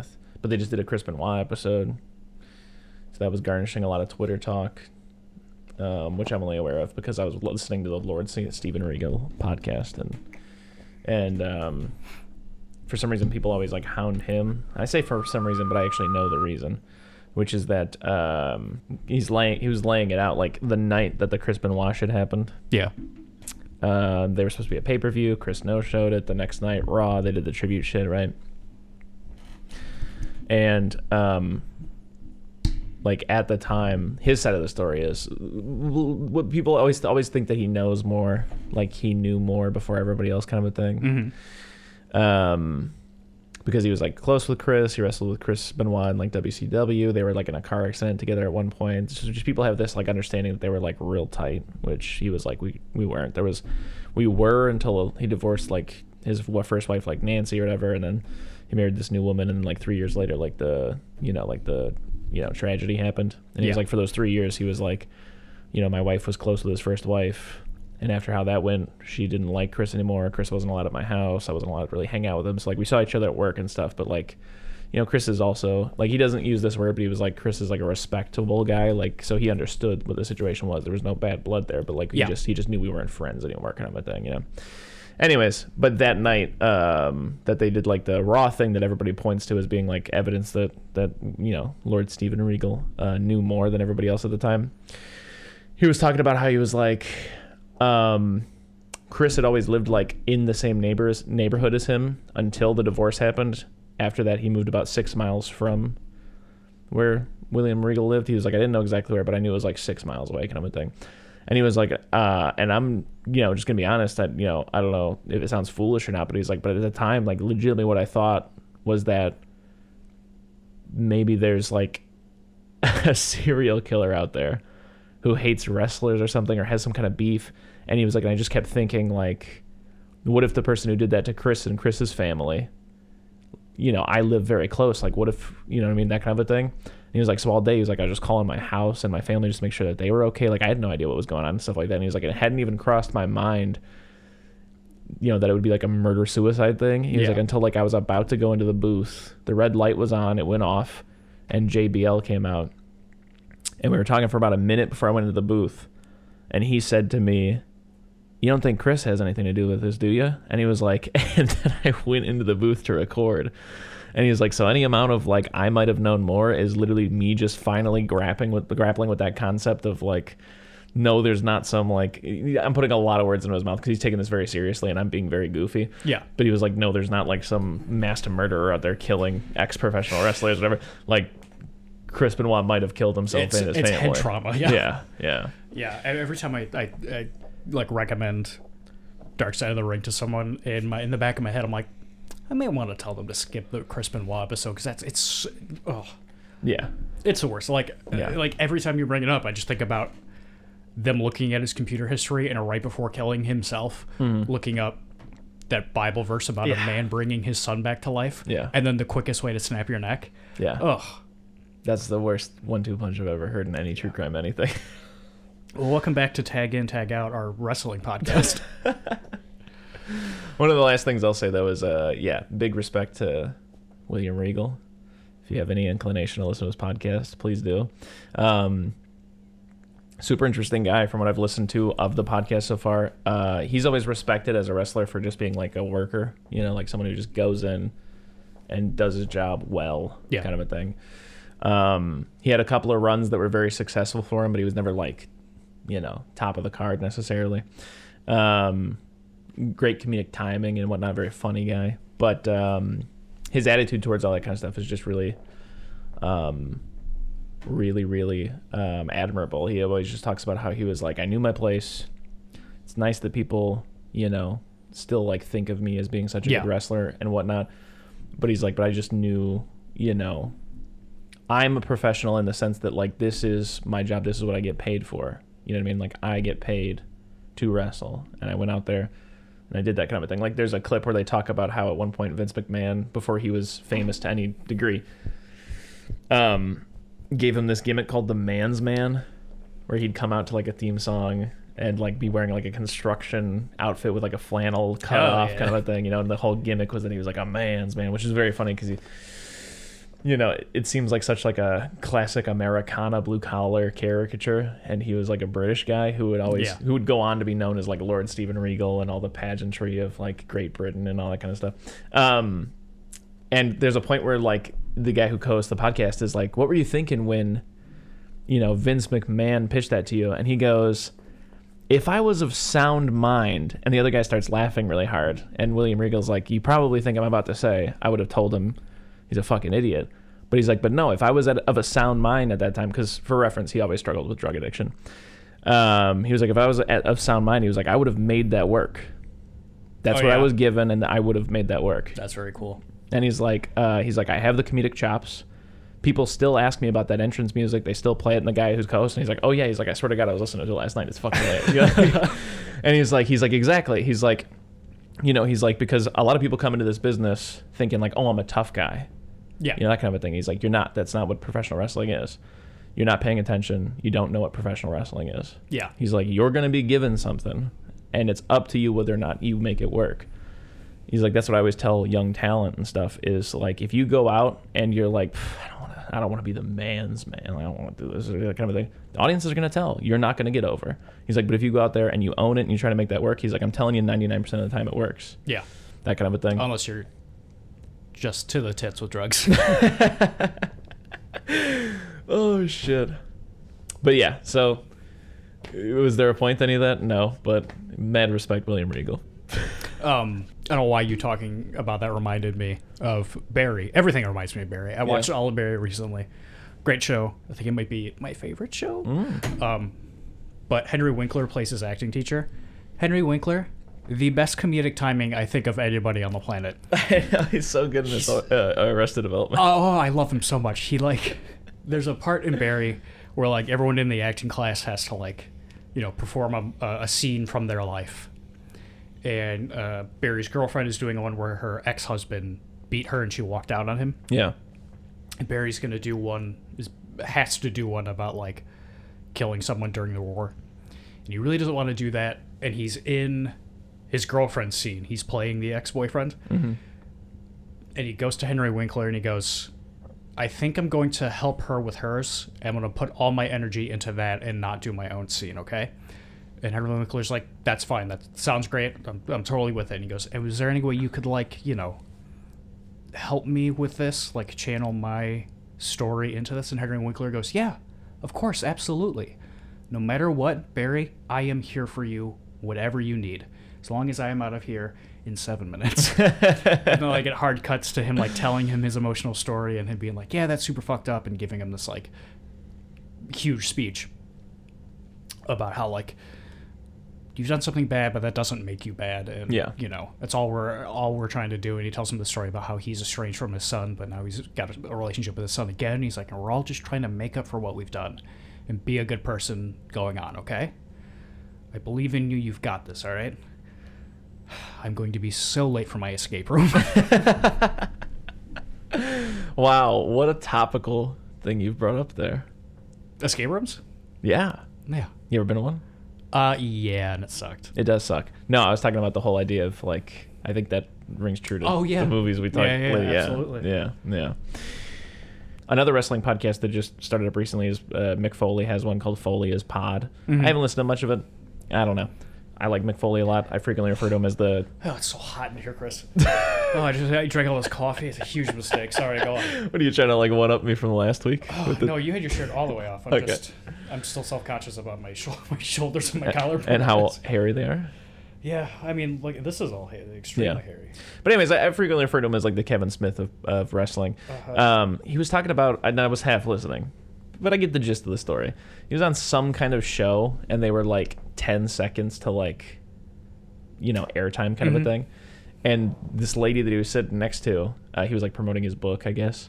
with. But they just did a Chris Benoit episode, so that was garnishing a lot of Twitter talk, um, which I'm only aware of because I was listening to the Lord Steven Regal podcast, and and um, for some reason people always like hound him. I say for some reason, but I actually know the reason, which is that um, he's laying he was laying it out like the night that the Chris Benoit shit happened. Yeah. Uh, they were supposed to be a pay per view. Chris no showed it the next night. Raw, they did the tribute shit, right? And um, like at the time, his side of the story is what people always always think that he knows more, like he knew more before everybody else, kind of a thing. Mm-hmm. Um, because he was like close with Chris. He wrestled with Chris Benoit in like WCW. They were like in a car accident together at one point. So just people have this like understanding that they were like real tight, which he was like we we weren't. There was we were until he divorced like his first wife like Nancy or whatever, and then he married this new woman, and like three years later, like the you know like the you know tragedy happened, and he was Yeah. like for those three years he was like, you know my wife was close with his first wife. And after how that went, she didn't like Chris anymore. Chris wasn't allowed at my house. I wasn't allowed to really hang out with him. So like we saw each other at work and stuff. But like, you know, Chris is also like he doesn't use this word, but he was like Chris is like a respectable guy. Like so he understood what the situation was. There was no bad blood there, but like he Yeah. just he just knew we weren't friends anymore, kind of a thing, you know. Anyways, but that night, um, that they did like the raw thing that everybody points to as being like evidence that that you know Lord Steven Regal uh, knew more than everybody else at the time. He was talking about how he was like, um, Chris had always lived like in the same neighbors neighborhood as him until the divorce happened. After that, he moved about six miles from where William Regal lived. He was like, I didn't know exactly where, but I knew it was like six miles away, kind of a thing. And he was like, uh, and I'm, you know, just gonna be honest that, you know, I don't know if it sounds foolish or not, but he's like, but at the time, like, legitimately, what I thought was that maybe there's like a serial killer out there who hates wrestlers or something or has some kind of beef. And he was like, and I just kept thinking, like, what if the person who did that to Chris and Chris's family, you know, I live very close. Like, what if, you know what I mean? That kind of a thing. And he was like, so all day, he was like, I was just calling my house and my family just to make sure that they were okay. Like, I had no idea what was going on and stuff like that. And he was like, it hadn't even crossed my mind, you know, that it would be like a murder suicide thing. He was Yeah. like, until like I was about to go into the booth, the red light was on, it went off, and JBL came out. And we were talking for about a minute before I went into the booth. And he said to me, you don't think Chris has anything to do with this, do you? And he was like, and then I went into the booth to record. And he's like, so any amount of like I might have known more is literally me just finally grappling with grappling with that concept of like, no, there's not some like I'm putting a lot of words into his mouth because he's taking this very seriously and I'm being very goofy. Yeah. But he was like, no, there's not like some mass murderer out there killing ex professional wrestlers, or whatever. Like Chris Benoit might have killed himself It's, in his it's family. head trauma. Yeah. Yeah, yeah. Yeah, every time I, I, I like recommend Dark Side of the Ring to someone in my in the back of my head, I'm like, I may want to tell them to skip the Chris Benoit episode because that's it's oh Yeah. it's the worst. Like Yeah. uh, like every time you bring it up, I just think about them looking at his computer history and right before killing himself, looking up that Bible verse about Mm-hmm. Yeah. a man bringing his son back to life. Yeah. and then the quickest way to snap your neck. Yeah. Ugh. That's the worst one-two punch I've ever heard in any true crime anything. Well, welcome back to Tag In Tag Out, our wrestling podcast. One of the last things I'll say though is, uh, yeah, big respect to William Regal. If you have any inclination to listen to his podcast, please do. Um, super interesting guy from what I've listened to of the podcast so far. Uh, he's always respected as a wrestler for just being like a worker, you know, like someone who just goes in and does his job well, Yeah. kind of a thing. Um, he had a couple of runs that were very successful for him, but he was never like, you know, top of the card necessarily. Um, great comedic timing and whatnot, very funny guy. But um, his attitude towards all that kind of stuff is just really, um, really, really um, admirable. He always just talks about how he was like, I knew my place. It's nice that people, you know, still like think of me as being such a Yeah. good wrestler and whatnot. But he's like, but I just knew, you know, I'm a professional in the sense that like this is my job. This is what I get paid for. You know what I mean? Like I get paid to wrestle, and I went out there and I did that kind of a thing. Like there's a clip where they talk about how at one point Vince McMahon, before he was famous to any degree, um, gave him this gimmick called the Man's Man, where he'd come out to like a theme song and like be wearing like a construction outfit with like a flannel cut Oh, off yeah. kind of a thing, you know. And the whole gimmick was that he was like a man's man, which is very funny because he you know, it, seems like such like a classic Americana blue collar caricature, and he was like a British guy who would always Yeah. who would go on to be known as like Lord Steven Regal and all the pageantry of like Great Britain and all that kind of stuff. Um, and there's a point where like the guy who co-hosts the podcast is like, "What were you thinking when, you know, Vince McMahon pitched that to you?" And he goes, "If I was of sound mind," and the other guy starts laughing really hard, and William Regal's like, "You probably think I'm about to say I would have told him he's a fucking idiot." But he's like, "But no, if I was at, of a sound mind at that time, because for reference, he always struggled with drug addiction." Um, he was like, "If I was at, of sound mind, he was like, I would have made that work." That's Oh, what I was given, and I would have made that work. That's very cool. and he's like uh, he's like i have the comedic chops. People still ask me about that entrance music. They still play it and the guy who's co-hosting he's like oh yeah he's like i swear to god i was listening to it last night. It's fucking late and he's like he's like exactly. He's like you know he's like because a lot of people come into this business thinking like oh i'm a tough guy Yeah. you know that kind of a thing he's like you're not that's not what professional wrestling is you're not paying attention you don't know what professional wrestling is Yeah. He's like, you're going to be given something, and it's up to you whether or not you make it work. He's like, that's what I always tell young talent and stuff is like, if you go out and you're like, I don't want to, I don't want to be the man's man. I don't want to do this, that kind of thing. The audiences are going to tell you're not going to get over. He's like, but if you go out there and you own it and you try to make that work, he's like, I'm telling you, 99% of the time it works. Yeah. That kind of a thing. Unless you're just to the tits with drugs. oh shit. But yeah, so was there a point to any of that? No, but mad respect, William Regal. um, I don't know why you talking about that reminded me of Barry. Everything reminds me of Barry. I watched all of Barry recently. Great show. I think it might be my favorite show. Mm. Um, but Henry Winkler plays his acting teacher. Henry Winkler, the best comedic timing I think of anybody on the planet. He's so good in this uh, Arrested Development. Oh, I love him so much. He like, there's a part in Barry where like everyone in the acting class has to like, you know, perform a, a scene from their life, and uh, Barry's girlfriend is doing one where her ex-husband beat her and she walked out on him. Yeah. And Barry's gonna do one is has to do one about like killing someone during the war, and he really doesn't want to do that. And he's in his girlfriend's scene. He's playing the ex-boyfriend, mm-hmm. and he goes to Henry Winkler and he goes, "I think I'm going to help her with hers. I'm going to put all my energy into that and not do my own scene, okay?" And Henry Winkler's like, "That's fine. That sounds great. I'm, I'm totally with it." And he goes, "And was there any way you could like, you know?" help me with this, like channel my story into this? And Henry Winkler goes, Yeah, of course, absolutely. No matter what, Barry, I am here for you, whatever you need. As long as I am out of here in seven minutes. and then like it hard cuts to him like telling him his emotional story and him being like, Yeah, that's super fucked up and giving him this like huge speech about how like you've done something bad, but that doesn't make you bad. And Yeah. you know, that's all we're all we're trying to do. And he tells him the story about how he's estranged from his son, but now he's got a, a relationship with his son again. And he's like, we're all just trying to make up for what we've done and be a good person going on. Okay, I believe in you. You've got this. All right. I'm going to be so late for my escape room. Wow, what a topical thing you've brought up there. escape rooms? Yeah. Yeah. You ever been to one? Uh, yeah, and it sucked. It does suck. No, I was talking about the whole idea of like I think that rings true to Oh, yeah. the movies we talked. Yeah, yeah, yeah, absolutely. Yeah, yeah. Another wrestling podcast that just started up recently is uh, Mick Foley has one called Foley is Pod. Mm-hmm. I haven't listened to much of it. I don't know. I like Mick Foley a lot. I frequently refer to him as the. Oh, it's so hot in here, Chris. oh, I just I drank all this coffee. It's a huge mistake. Sorry, go on. What are you trying to like one up me from last week? Oh, the- no, you had your shirt all the way off. I'm Okay. just, I'm still self-conscious about my, shou- my shoulders and my collarbone. and how hairy they are. Yeah, I mean, look, this is all ha- extremely Yeah. hairy. But anyways, I, I frequently refer to him as like the Kevin Smith of, of wrestling. Uh-huh. Um, he was talking about, and I was half listening, but I get the gist of the story. He was on some kind of show, and they were like ten seconds to like, you know, airtime kind of Mhm. a thing. And this lady that he was sitting next to, uh, he was like promoting his book, I guess.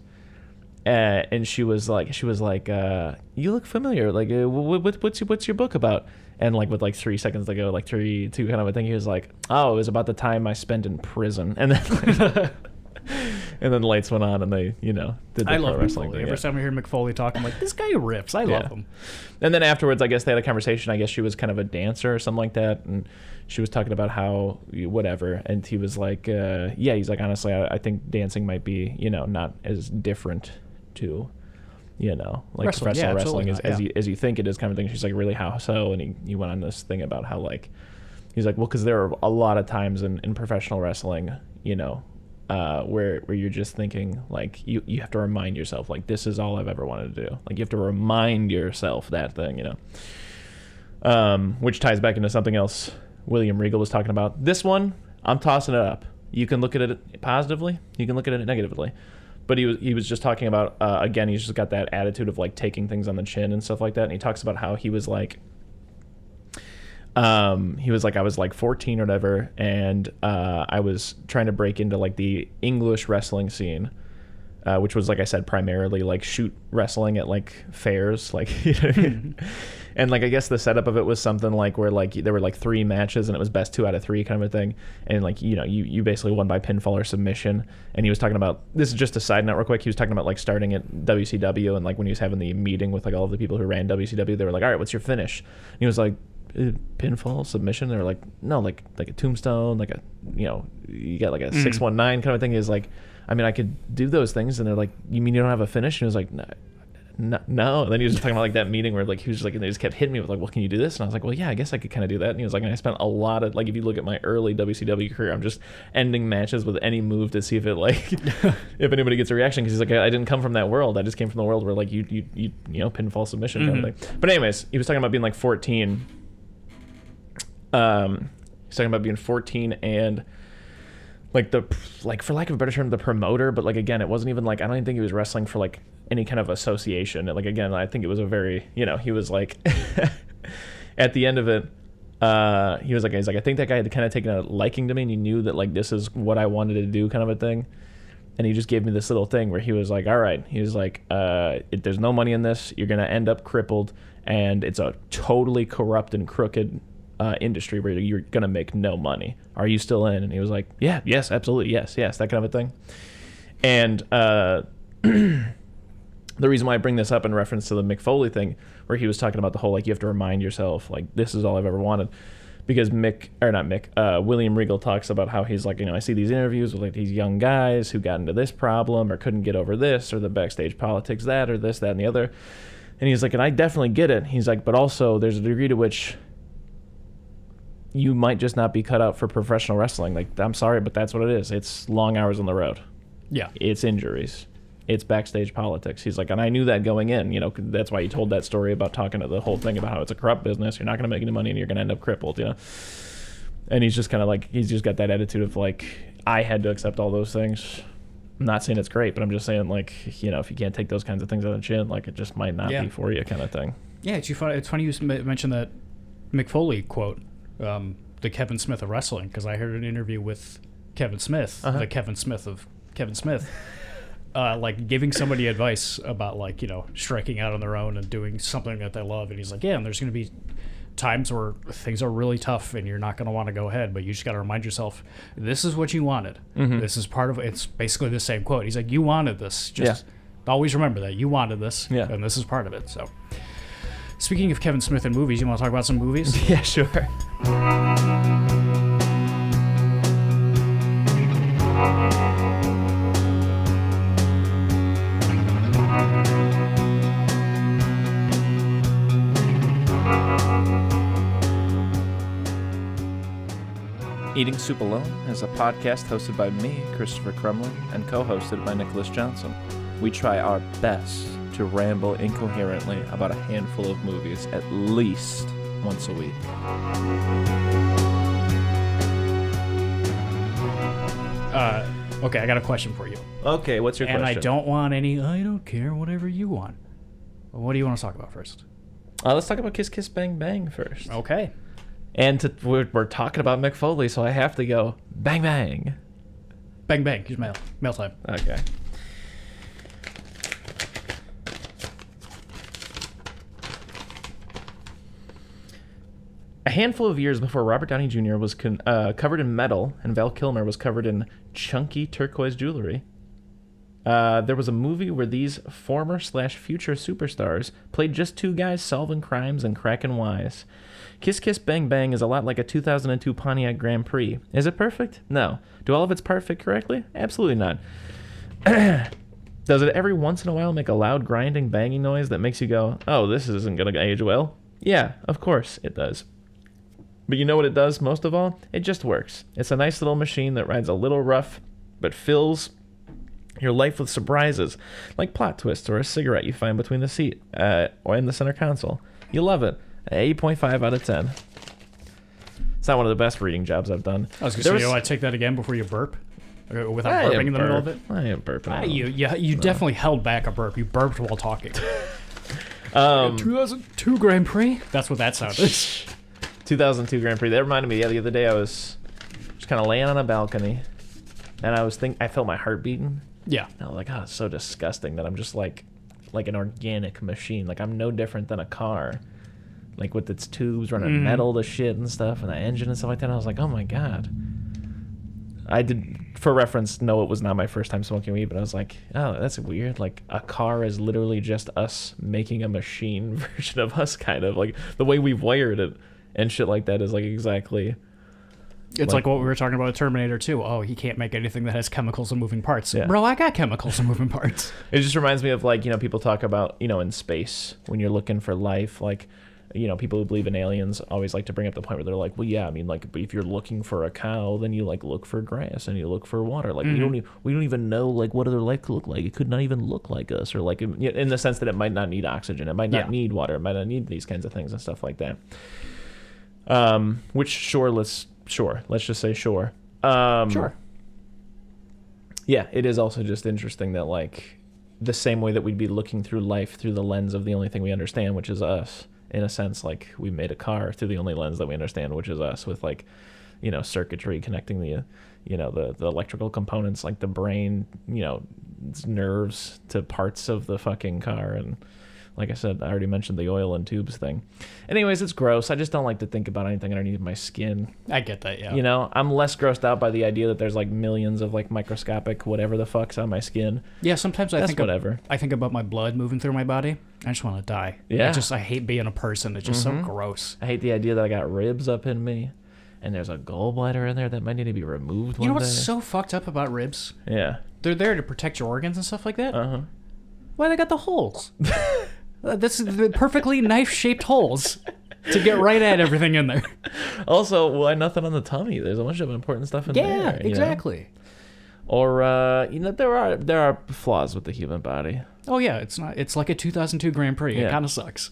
Uh, and she was like, she was like, uh, "You look familiar. Like, uh, what, what, what's your, what's your book about?" And like with like three seconds to go, like three, two kind of a thing, he was like, "Oh, it was about the time I spent in prison." And then, and then the lights went on, and they, you know, did the I pro love wrestling Foley. thing. Every yeah. time I hear Mick Foley talk, I'm like, this guy rips. I Yeah. love him. And then afterwards, I guess they had a conversation. I guess she was kind of a dancer or something like that, and she was talking about how whatever. And he was like, uh, "Yeah, he's like, honestly, I, I think dancing might be, you know, not as different to, you know, like Wrestling, professional yeah, wrestling absolutely as, not, as yeah. you as you think it is, kind of thing." She's like, "Really, how so?" And he, he went on this thing about how like he's like, "Well, because there are a lot of times in, in professional wrestling, you know." Uh, where where you're just thinking like you you have to remind yourself like this is all I've ever wanted to do like you have to remind yourself that thing you know um, which ties back into something else William Regal was talking about. This one, I'm tossing it up. You can look at it positively, you can look at it negatively. But he was he was just talking about uh, again. He's just got that attitude of like taking things on the chin and stuff like that. And he talks about how he was like, um, he was like I was like 14 or whatever, and uh, I was trying to break into like the English wrestling scene uh, which was like I said, primarily like shoot wrestling at like fairs, like you know, I mean? and like I guess the setup of it was something like where like there were like three matches and it was best two out of three kind of a thing, and like you know you you basically won by pinfall or submission. And he was talking about this is just a side note real quick. He was talking about like starting at WCW and like when he was having the meeting with like all of the people who ran WCW, they were like, all right, what's your finish? And he was like. "Uh, Pinfall submission. They were like, no, like like a tombstone, like a you know, you got like a six one nine kind of thing. Is like, I mean, I could do those things, and they're like, you mean you don't have a finish? And he was like, no, no. no. And then he was just talking about like that meeting where like he was just like, and they just kept hitting me with like, well, can you do this? And I was like, well, yeah, I guess I could kind of do that. And he was like, and I spent a lot of like, if you look at my early WCW career, I'm just ending matches with any move to see if it like, if anybody gets a reaction. Because he's like, I, I didn't come from that world. I just came from the world where like you you you you know pinfall submission kind of thing. But anyways, he was talking about being like 14. Um, he's talking about being 14 and like the like for lack of a better term the promoter but like again it wasn't even like i don't even think he was wrestling for like any kind of association. Like again i think it was a very you know he was like at the end of it uh he was like he's like i think that guy had kind of taken a liking to me and he knew that like this is what i wanted to do kind of a thing. And he just gave me this little thing where he was like all right he was like uh there's no money in this. You're gonna end up crippled and it's a totally corrupt and crooked uh, industry where you're gonna make no money. Are you still in? And he was like, Yeah, yes, absolutely, yes, yes, that kind of a thing. And uh, the reason why I bring this up in reference to the Mick Foley thing, where he was talking about the whole like you have to remind yourself like this is all I've ever wanted, because Mick or not Mick, uh, William Regal talks about how he's like you know I see these interviews with like these young guys who got into this problem or couldn't get over this or the backstage politics that or this that and the other, and he's like and I definitely get it. He's like but also there's a degree to which you might just not be cut out for professional wrestling. Like, I'm sorry, but that's what it is. It's long hours on the road. Yeah. It's injuries. It's backstage politics. He's like, and I knew that going in. You know, that's why he told that story about talking to the whole thing about how it's a corrupt business. You're not going to make any money, and you're going to end up crippled. You know. And he's just kind of like, he's just got that attitude of like, I had to accept all those things. I'm not saying it's great, but I'm just saying like, you know, if you can't take those kinds of things on the chin, like it just might not Yeah. be for you, kind of thing. Yeah, it's, funny, it's funny you mentioned that Mick Foley quote, um, the Kevin Smith of wrestling, because I heard an interview with Kevin Smith, Uh-huh. the Kevin Smith of Kevin Smith, uh, like giving somebody advice about like you know striking out on their own and doing something that they love, and he's like, yeah, and there's going to be times where things are really tough and you're not going to want to go ahead, but you just got to remind yourself, this is what you wanted. Mm-hmm. This is part of it's basically the same quote. He's like, you wanted this. Just always remember that you wanted this, Yeah. and this is part of it. So. Speaking of Kevin Smith and movies, you want to talk about some movies? Yeah, sure. Eating Soup Alone is a podcast hosted by me, Christopher Crumlin, and co hosted by Nicholas Johnson. We try our best to ramble incoherently about a handful of movies at least once a week. Uh, okay, I got a question for you. Okay, what's your and question? I don't want any, I don't care, whatever you want. What do you want to talk about first? Uh, let's talk about Kiss Kiss Bang Bang first. Okay. And to, we're, we're talking about Mick Foley, so I have to go bang bang. Bang, bang. Here's mail. Mail time. Okay. A handful of years before Robert Downey Jr. was con- uh, covered in metal and Val Kilmer was covered in chunky turquoise jewelry, Uh, there was a movie where these former slash future superstars played just two guys solving crimes and cracking wise. Kiss Kiss Bang Bang is a lot like a 2002 Pontiac Grand Prix. Is it perfect? No. Do all of its parts fit correctly? Absolutely not. Does it every once in a while make a loud grinding banging noise that makes you go, "Oh, this isn't going to age well"? Yeah, of course it does. But you know what it does most of all? It just works. It's a nice little machine that rides a little rough, but fills your life with surprises, like plot twists or a cigarette you find between the seat uh, or in the center console. You love it. 8.5 out of 10. It's not one of the best reading jobs I've done. I was gonna say, was- you know, I take that again before you burp, Uh, without I burping in the middle of it. I am burping. Ah, you, you, you definitely held back a burp. You burped while talking. Um, 2002 Grand Prix. That's what that sounded. 2002 Grand Prix. That reminded me. Yeah, the other day I was just kind of laying on a balcony, and I was think I felt my heart beating. yeah. And I was like, oh, it's so disgusting that I'm just like, like an organic machine. Like I'm no different than a car, like with its tubes running Mhm. metal to shit and stuff, and the engine and stuff like that. And I was like, oh my god. I did, for reference, no, it was not my first time smoking weed, but I was like, oh, that's weird. Like a car is literally just us making a machine version of us, kind of like the way we've wired it and shit like that is like exactly. It's Like- like, what we were talking about with Terminator 2. Oh, he can't make anything that has chemicals and moving parts. Yeah. Bro, I got chemicals and moving parts. It just reminds me of like you know people talk about you know in space when you're looking for life like you know people who believe in aliens always like to bring up the point where they're like well yeah I mean like if you're looking for a cow then you like look for grass and you look for water like we don't mm-hmm. even, we don't even know like what other life could look like it could not even look like us or like in, in the sense that it might not need oxygen it might not Yeah. need water it might not need these kinds of things and stuff like that um which sure let's sure let's just say sure um Sure. yeah, it is also just interesting that like the same way that we'd be looking through life through the lens of the only thing we understand, which is us. In a sense, like we made a car through the only lens that we understand, which is us, with like, you know, circuitry connecting the, you know, the the electrical components, like the brain, you know, nerves to parts of the fucking car, and like I said, I already mentioned the oil and tubes thing. Anyways, it's gross. I just don't like to think about anything underneath my skin. I get that, yeah. You know, I'm less grossed out by the idea that there's like millions of like microscopic whatever the fuck's on my skin. yeah, sometimes I That's think whatever. I think about my blood moving through my body. I just want to die. Yeah. I just I hate being a person. It's just Mhm. so gross. I hate the idea that I got ribs up in me, and there's a gallbladder in there that might need to be removed You know what's day. so fucked up about ribs? yeah. They're there to protect your organs and stuff like that. Uh huh. Why they got the holes? Uh, That's the perfectly knife-shaped holes to get right at everything in there. Also, why nothing on the tummy? There's a bunch of important stuff in there. Yeah, you know? exactly. Or uh, you know, there are there are flaws with the human body. Oh yeah, it's not. It's like a 2002 Grand Prix. It kind of sucks.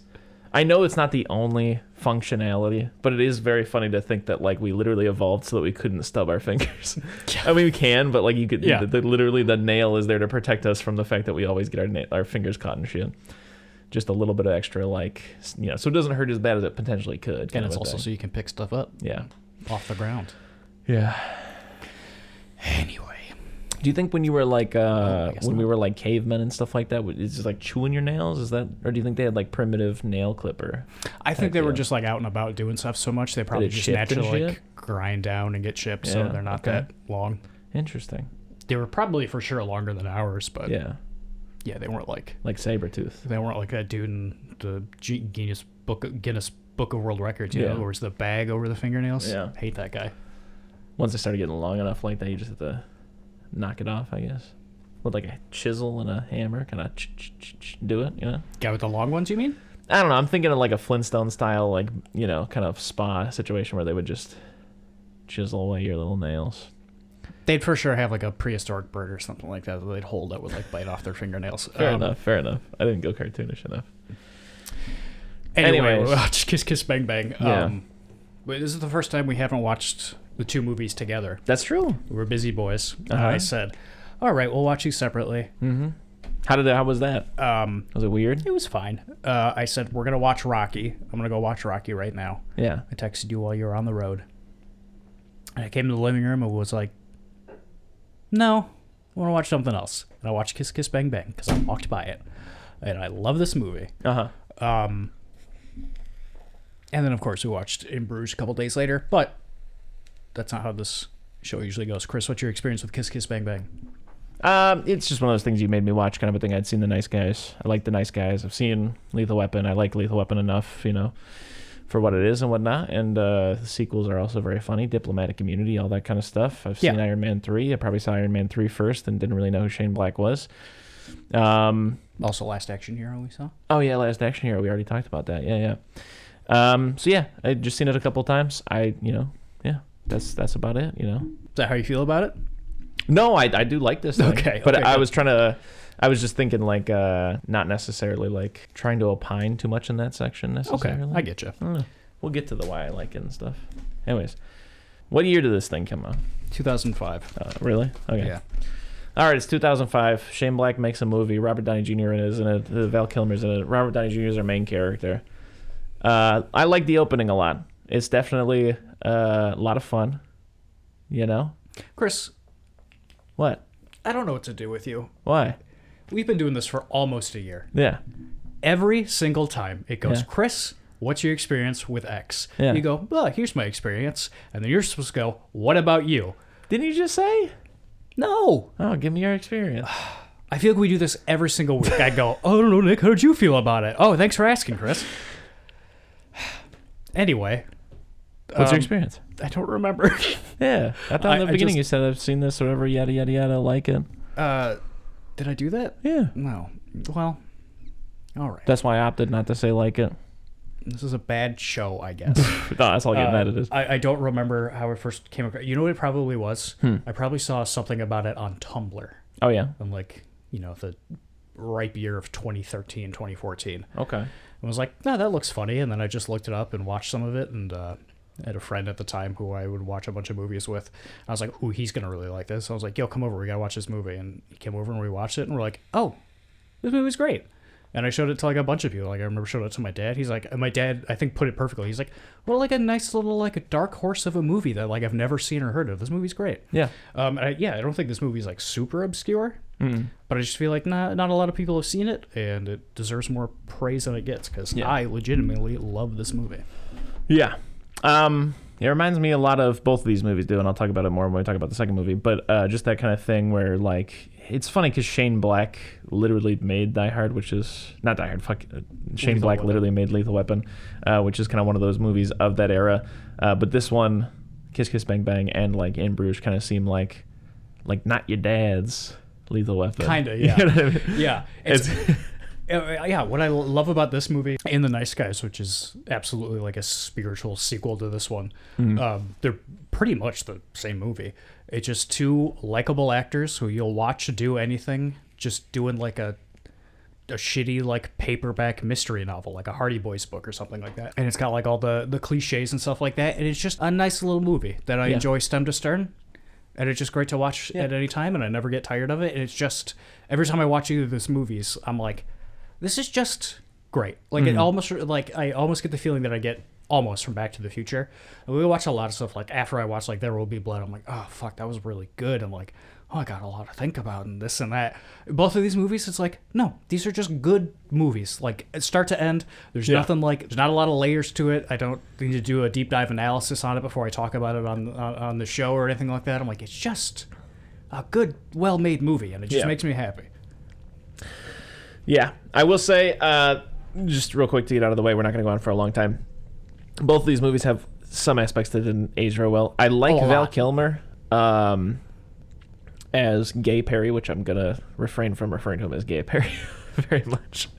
I know it's not the only functionality, but it is very funny to think that like we literally evolved so that we couldn't stub our fingers. I mean, we can, but like you could, Yeah. the, the- literally the nail is there to protect us from the fact that we always get our na- our fingers caught in shit. Just a little bit of extra, like you know, so it doesn't hurt as bad as it potentially could. And it's also thing. so you can pick stuff up yeah, off the ground. yeah. Anyway, Do you think when you were like uh, Oh, when we were like cavemen and stuff like that, w- just like chewing your nails? Is that, or do you think they had like primitive nail clipper? I think they were just like out and about doing stuff so much they probably just naturally like grind down and get chipped, so they're not okay. that long. Interesting. They were probably for sure longer than ours, but yeah, Yeah, they weren't like like saber tooth. they weren't like that dude in the G- Guinness book Guinness Book of World Records, you Yeah. know, where it's the bag over the fingernails. Yeah. hate that guy. Once they started getting long enough like that, you just have to knock it off, I guess. With like a chisel and a hammer, kind of ch- ch- ch- ch- do it, you know? Guy with the long ones, you mean? I don't know. I'm thinking of like a Flintstone style, like, you know, kind of spa situation where they would just chisel away your little nails. They'd for sure have like a prehistoric bird or something like that that they'd hold that would like bite off their fingernails. Fair Um, enough, fair enough. I didn't go cartoonish enough. Anyway, Anyways. we watched Kiss Kiss Bang Bang. Yeah. Um, but this is the first time we haven't watched the two movies together. That's true. We're busy boys. Uh-huh. I said, "All right, we'll watch these separately." Mm-hmm. How did it, how was that? Um, Was it weird? it was fine. Uh, I said, "We're gonna watch Rocky. I'm gonna go watch Rocky right now." Yeah. I texted you while you were on the road. And I came to the living room and was like, "No, I want to watch something else." And I watched Kiss Kiss Bang Bang because I walked by it, and I love this movie. Uh huh. Um, and then, of course, we watched In Bruges a couple days later. But that's not how this show usually goes. Chris, what's your experience with Kiss Kiss Bang Bang? Um, it's just one of those things you made me watch, kind of a thing. I'd seen the Nice Guys. I like the Nice Guys. I've seen Lethal Weapon. I like Lethal Weapon enough, you know, for what it is and whatnot. And uh, the sequels are also very funny. Diplomatic Immunity, all that kind of stuff. I've seen Yeah. Iron Man three. I probably saw Iron Man three first and didn't really know who Shane Black was. Um, Also, Last Action Hero we saw. oh yeah, Last Action Hero. We already talked about that. Yeah, yeah. Um, so yeah, I just seen it a couple times. I, you know, yeah, that's that's about it. You know. Is that how you feel about it? No, I, I do like this. Thing, Okay, but okay, I good. was trying to. I was just thinking like uh not necessarily like trying to opine too much in that section necessarily. Okay. I get you. We'll get to the why I like it and stuff. Anyways, what year did this thing come out? 2005. Uh, really? Okay. Yeah. All right, it's 2005. Shane Black makes a movie. Robert Downey Jr. is in it. Uh, Val Kilmer's in it. Robert Downey Jr. is our main character. Uh, I like the opening a lot. It's definitely uh, a lot of fun. You know Chris, what? I don't know what to do with you. Why? We've been doing this for almost a year. Yeah. Every single time it goes, Yeah. Chris, what's your experience with X? Yeah. You go, well, here's my experience. And then you're supposed to go, what about you? Didn't you just say? No. Oh, give me your experience. I feel like we do this every single week. I go, oh, no, Nick, how did you feel about it? Oh, thanks for asking, Chris. Anyway. What's your um, experience? I don't remember. Yeah, I thought in the I beginning just- you said I've seen this, or whatever, yada yada yada, like it. uh, did I do that? Yeah, No. Well, all right. that's why I opted not to say like it. This is a bad show, I guess. No, that's all getting Uh, is. I, I don't remember how it first came across. You know what it probably was? Hmm. I probably saw something about it on Tumblr Oh yeah. in like, you know, the ripe year of 2013, 2014. Okay. And was like, no, that looks funny. And then I just looked it up and watched some of it. And uh, I had a friend at the time who I would watch a bunch of movies with. I was like, ooh, he's going to really like this. I was like, yo, come over. We got to watch this movie. And he came over and we watched it. And we're like, oh, this movie's great. And I showed it to like a bunch of people. Like I remember showing it to my dad. He's like, and my dad, I think, put it perfectly. He's like, well, like a nice little like a dark horse of a movie that like I've never seen or heard of. This movie's great. Yeah. Um, I, yeah, I don't think this movie's like super obscure, Mm. but I just feel like not not a lot of people have seen it, and it deserves more praise than it gets because Yeah. I legitimately love this movie. Yeah. Um, it reminds me a lot of both of these movies do, and I'll talk about it more when we talk about the second movie. But uh, just that kind of thing where, like, it's funny because Shane Black literally made Die Hard, which is not Die Hard. Fuck, uh, Shane Lethal Black Weapon. literally made Lethal Weapon, uh, which is kind of one of those movies of that era. Uh, but this one, Kiss Kiss Bang Bang, and like In Bruges, kind of seem like, like not your dad's Lethal Weapon. Kinda, You yeah. know what I mean? Yeah, it's. Uh, yeah, what I love about this movie and The Nice Guys, which is absolutely like a spiritual sequel to this one, Mm-hmm. um, they're pretty much the same movie. It's just two likable actors who you'll watch do anything, just doing like a a shitty like paperback mystery novel, like a Hardy Boys book or something like that. And it's got like all the the cliches and stuff like that. And it's just a nice little movie that I Yeah. enjoy stem to stern. And it's just great to watch Yeah. at any time, and I never get tired of it. And it's just every time I watch either of these movies, I'm like, this is just great. Like it mm-hmm. almost like I almost get the feeling that I get almost from Back to the Future. And we watch a lot of stuff like after I watch like There Will Be Blood, I'm like, oh fuck, that was really good. I'm like, oh, I got a lot to think about and this and that. Both of these movies, it's like, no, these are just good movies. Like start to end, there's Yeah. nothing like there's not a lot of layers to it. I don't need to do a deep dive analysis on it before I talk about it on on, on the show or anything like that. I'm like, it's just a good, well made movie, and it just Yeah. makes me happy. Yeah, I will say, uh, just real quick to get out of the way, we're not going to go on for a long time. Both of these movies have some aspects that didn't age very well. I like Oh, Val lot. Kilmer um, as Gay Perry, which I'm going to refrain from referring to him as Gay Perry very much.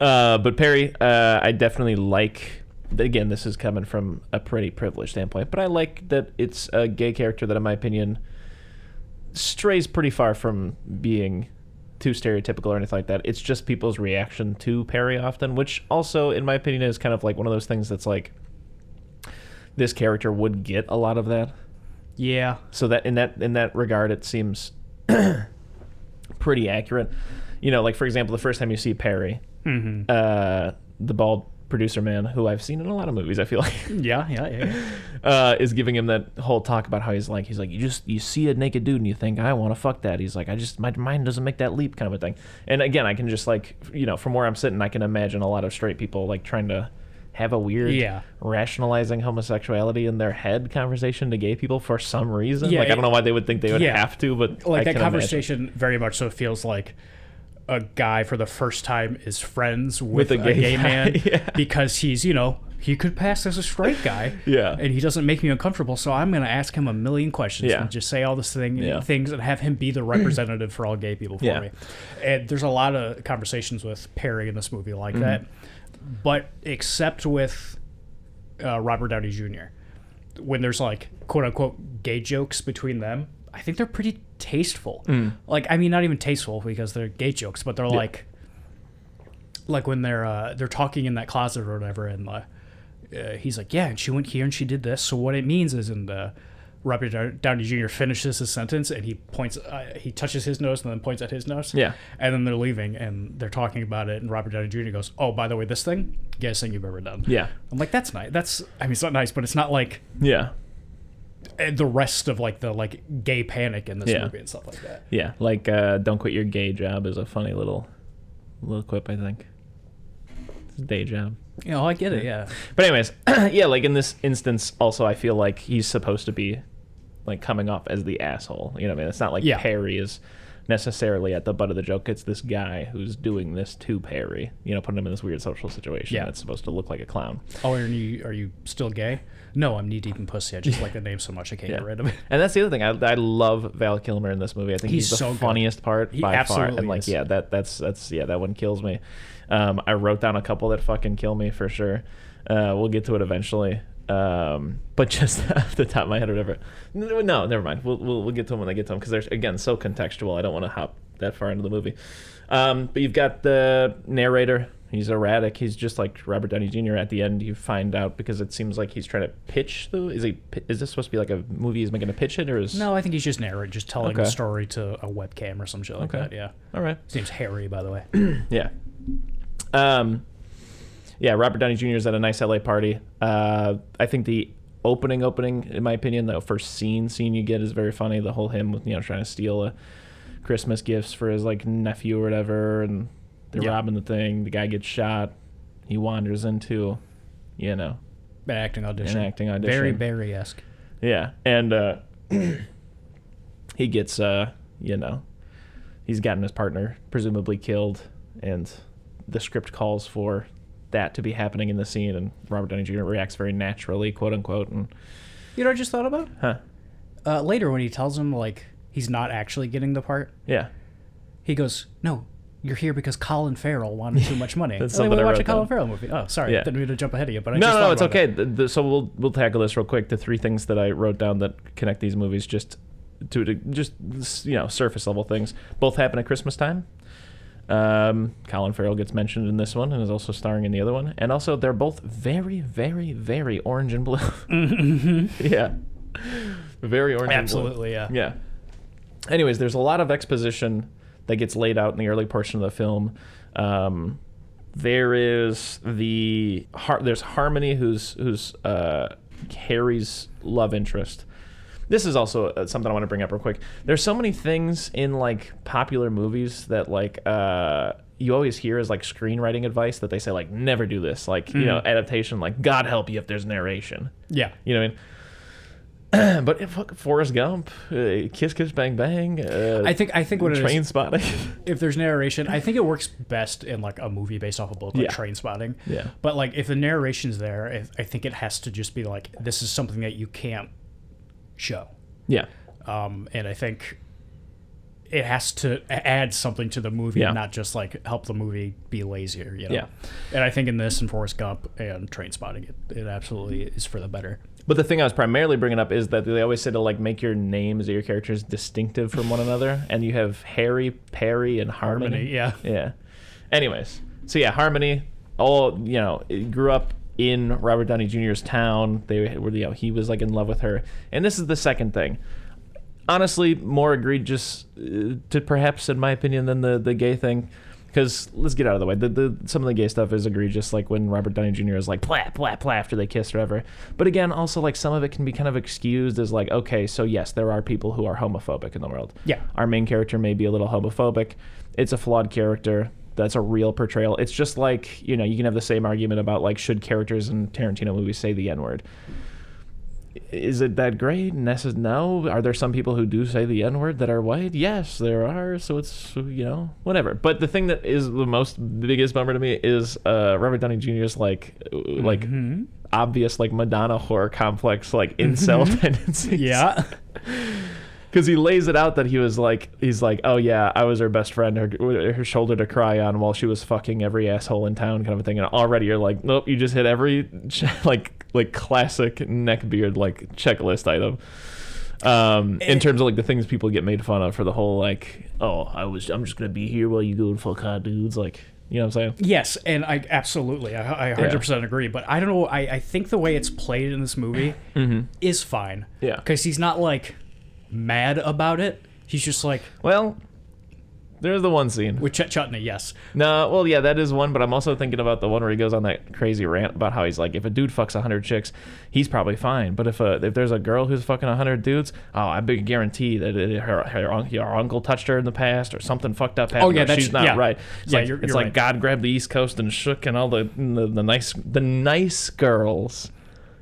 Uh, but Perry, uh, I definitely like. Again, this is coming from a pretty privileged standpoint, but I like that it's a gay character that, in my opinion, strays pretty far from being too stereotypical or anything like that. It's just people's reaction to Perry often, which also, in my opinion, is kind of like one of those things that's like this character would get a lot of that. Yeah, So that in that in that regard, it seems pretty accurate. You know, like for example, the first time you see Perry, mm-hmm. uh, the bald producer man, who I've seen in a lot of movies, I feel like. yeah, yeah, yeah. yeah. uh, is giving him that whole talk about how he's like he's like you just you see a naked dude and you think I want to fuck that. He's like I just my mind doesn't make that leap kind of a thing. And again, I can just like you know from where I'm sitting, I can imagine a lot of straight people like trying to have a weird Yeah. rationalizing homosexuality in their head conversation to gay people for some reason. Yeah, like I don't know why they would think they would yeah. have to, but like I that can imagine. conversation very much so feels like a guy for the first time is friends with, With a a gay gay, man yeah. because he's you know he could pass as a straight guy Yeah. and he doesn't make me uncomfortable so i'm going to ask him a million questions Yeah. and just say all this thing Yeah. things and have him be the representative for all gay people for me and there's a lot of conversations with perry in this movie like Mm-hmm. that but except with uh, robert downey jr when there's like quote unquote gay jokes between them, I think they're pretty tasteful. Like I mean not even tasteful because they're gay jokes, but they're like like when they're uh, they're talking in that closet or whatever and uh, uh, he's like, "Yeah, and she went here and she did this." So what it means is in the Robert Downey Jr. finishes his sentence and he points, uh, he touches his nose and then points at his nose. Yeah. And then they're leaving and they're talking about it. And Robert Downey Jr. goes, "Oh, by the way, this thing, gayest thing you've ever done." Yeah. I'm like, that's nice. That's, I mean, it's not nice, but it's not like Yeah. Uh, the rest of like the like gay panic in this Yeah. movie and stuff like that. Yeah. Like uh, don't quit your gay job is a funny little little quip, I think. It's a day job. You know, I get it. Yeah. But anyways, yeah, like in this instance, also I feel like he's supposed to be like coming off as the asshole. You know what I mean? It's not like Yeah. Perry is necessarily at the butt of the joke. It's this guy who's doing this to Perry. You know, putting him in this weird social situation Yeah. that's supposed to look like a clown. Oh, are you are you still gay? No, I'm knee deep in pussy. I just like the name so much I can't Yeah. get rid of it. And that's the other thing. I, I love Val Kilmer in this movie. I think he's, He's the so good. funniest part He by far. absolutely And like, is. yeah, that that's that's yeah, that one kills me. Um, I wrote down a couple that fucking kill me for sure. Uh, we'll get to it eventually. Um, but just off the top of my head or whatever. No, no, never mind. We'll, we'll we'll get to them when I get to them because they're again so contextual. I don't want to hop that far into the movie. Um, but you've got the narrator. He's erratic. He's just like Robert Downey Jr. At the end, you find out because it seems like he's trying to pitch. The is he? Is this supposed to be like a movie? He's making a pitch it, or is No, I think he's just narrating, just telling Okay. the story to a webcam or some shit like Okay. that. Yeah. All right. His name's Harry, by the way. Yeah. Um, yeah, Robert Downey Jr. is at a nice LA party. Uh, I think the opening, opening, in my opinion, the first scene scene you get is very funny. The whole him with you know trying to steal a Christmas gifts for his like nephew or whatever, and they're Yeah. robbing the thing. The guy gets shot. He wanders into, you know, An acting audition. an acting audition. Very Barry esque. Yeah, and uh, he gets, uh, you know, he's gotten his partner presumably killed, and the script calls for that to be happening in the scene, and Robert Downey Jr. reacts very naturally, quote unquote, and You know what I just thought about? huh, Uh, later, when he tells him, like, he's not actually getting the part, yeah, he goes, No, you're here because Colin Farrell wanted too much money. That's something we watch a Colin down. Farrell movie. Oh, sorry. Yeah. Didn't mean to jump ahead of you, but I no, just no, no, it's okay. The, the, so we'll we'll tackle this real quick. The three things that I wrote down that connect these movies, just to, to just you know surface level things, both happen at Christmas time. Um, Colin Farrell gets mentioned in this one and is also starring in the other one, and also they're both very, very, very orange and blue. yeah, very orange. Absolutely, yeah. Yeah. Anyways, there's a lot of exposition that gets laid out in the early portion of the film. Um, there is the har- there's Harmony, who's who's uh, Harry's love interest. This is also uh, something I want to bring up real quick. There's so many things in like popular movies that like uh, you always hear as like screenwriting advice that they say like never do this. Like you know adaptation, like God help you if there's narration. Yeah. You know what I mean? but if fuck Forrest Gump, uh, Kiss Kiss Bang Bang, uh, I think I think what it is, Trainspotting. if there's narration, I think it works best in like a movie based off a book, like Yeah. Trainspotting. Yeah. But like if the narration's there, if, I think it has to just be like this is something that you can't show, yeah, um, and I think it has to add something to the movie, Yeah. and not just like help the movie be lazier. You know. Yeah. And I think in this and Forrest Gump and Trainspotting, it, it absolutely is for the better. But the thing I was primarily bringing up is that they always say to like make your names or your characters distinctive from one another, and you have Harry, Perry, and Harmony. Harmony, yeah. Yeah. Anyways, so yeah, Harmony. All you know, grew up in Robert Downey Jr.'s town. They were, you know, he was like in love with her, and this is the second thing. Honestly, more egregious uh, to perhaps, in my opinion, than the the gay thing. Because let's get out of the way. The, the some of the gay stuff is egregious, like when Robert Downey Jr. is like blah blah blah after they kiss or whatever. But again, also like some of it can be kind of excused as like okay, so yes, there are people who are homophobic in the world. Yeah. our main character may be a little homophobic. It's a flawed character. that's a real portrayal. It's just like you know you can have the same argument about like should characters in Tarantino movies say the N word. Is it that great? Necess- no. Are there some people who do say the N word that are white? Yes, there are. So it's you know whatever. But the thing that is the most biggest bummer to me is uh, Robert Downey Jr.'s like like Mm-hmm. obvious like Madonna whore complex like incel tendencies. Yeah. because he lays it out that he was like he's like oh yeah i was her best friend her, her shoulder to cry on while she was fucking every asshole in town kind of a thing and already you're like nope you just hit every like like classic neckbeard like checklist item um in terms of like the things people get made fun of for the whole like oh i was i'm just gonna be here while you go and fuck hot dudes like you know what i'm saying Yes, and I absolutely, I, I 100% agree. But I don't know. I, I think the way it's played in this movie is fine. Mm-hmm. Yeah. Because he's not like mad about it. He's just like well there's the one scene with Chet Chutney. Yes. No, well, yeah, that is one, but I'm also thinking about the one where he goes on that crazy rant about how he's like, if a dude fucks hundred chicks, he's probably fine, but if a if there's a girl who's fucking hundred dudes, oh, I big guarantee that it, her, her un- uncle touched her in the past or something fucked up oh, happened. Oh, yeah, or that's- she's not yeah. right. It's Yeah, like you're- it's you're like right. God grabbed the East Coast and shook, and all the the, the nice the nice girls.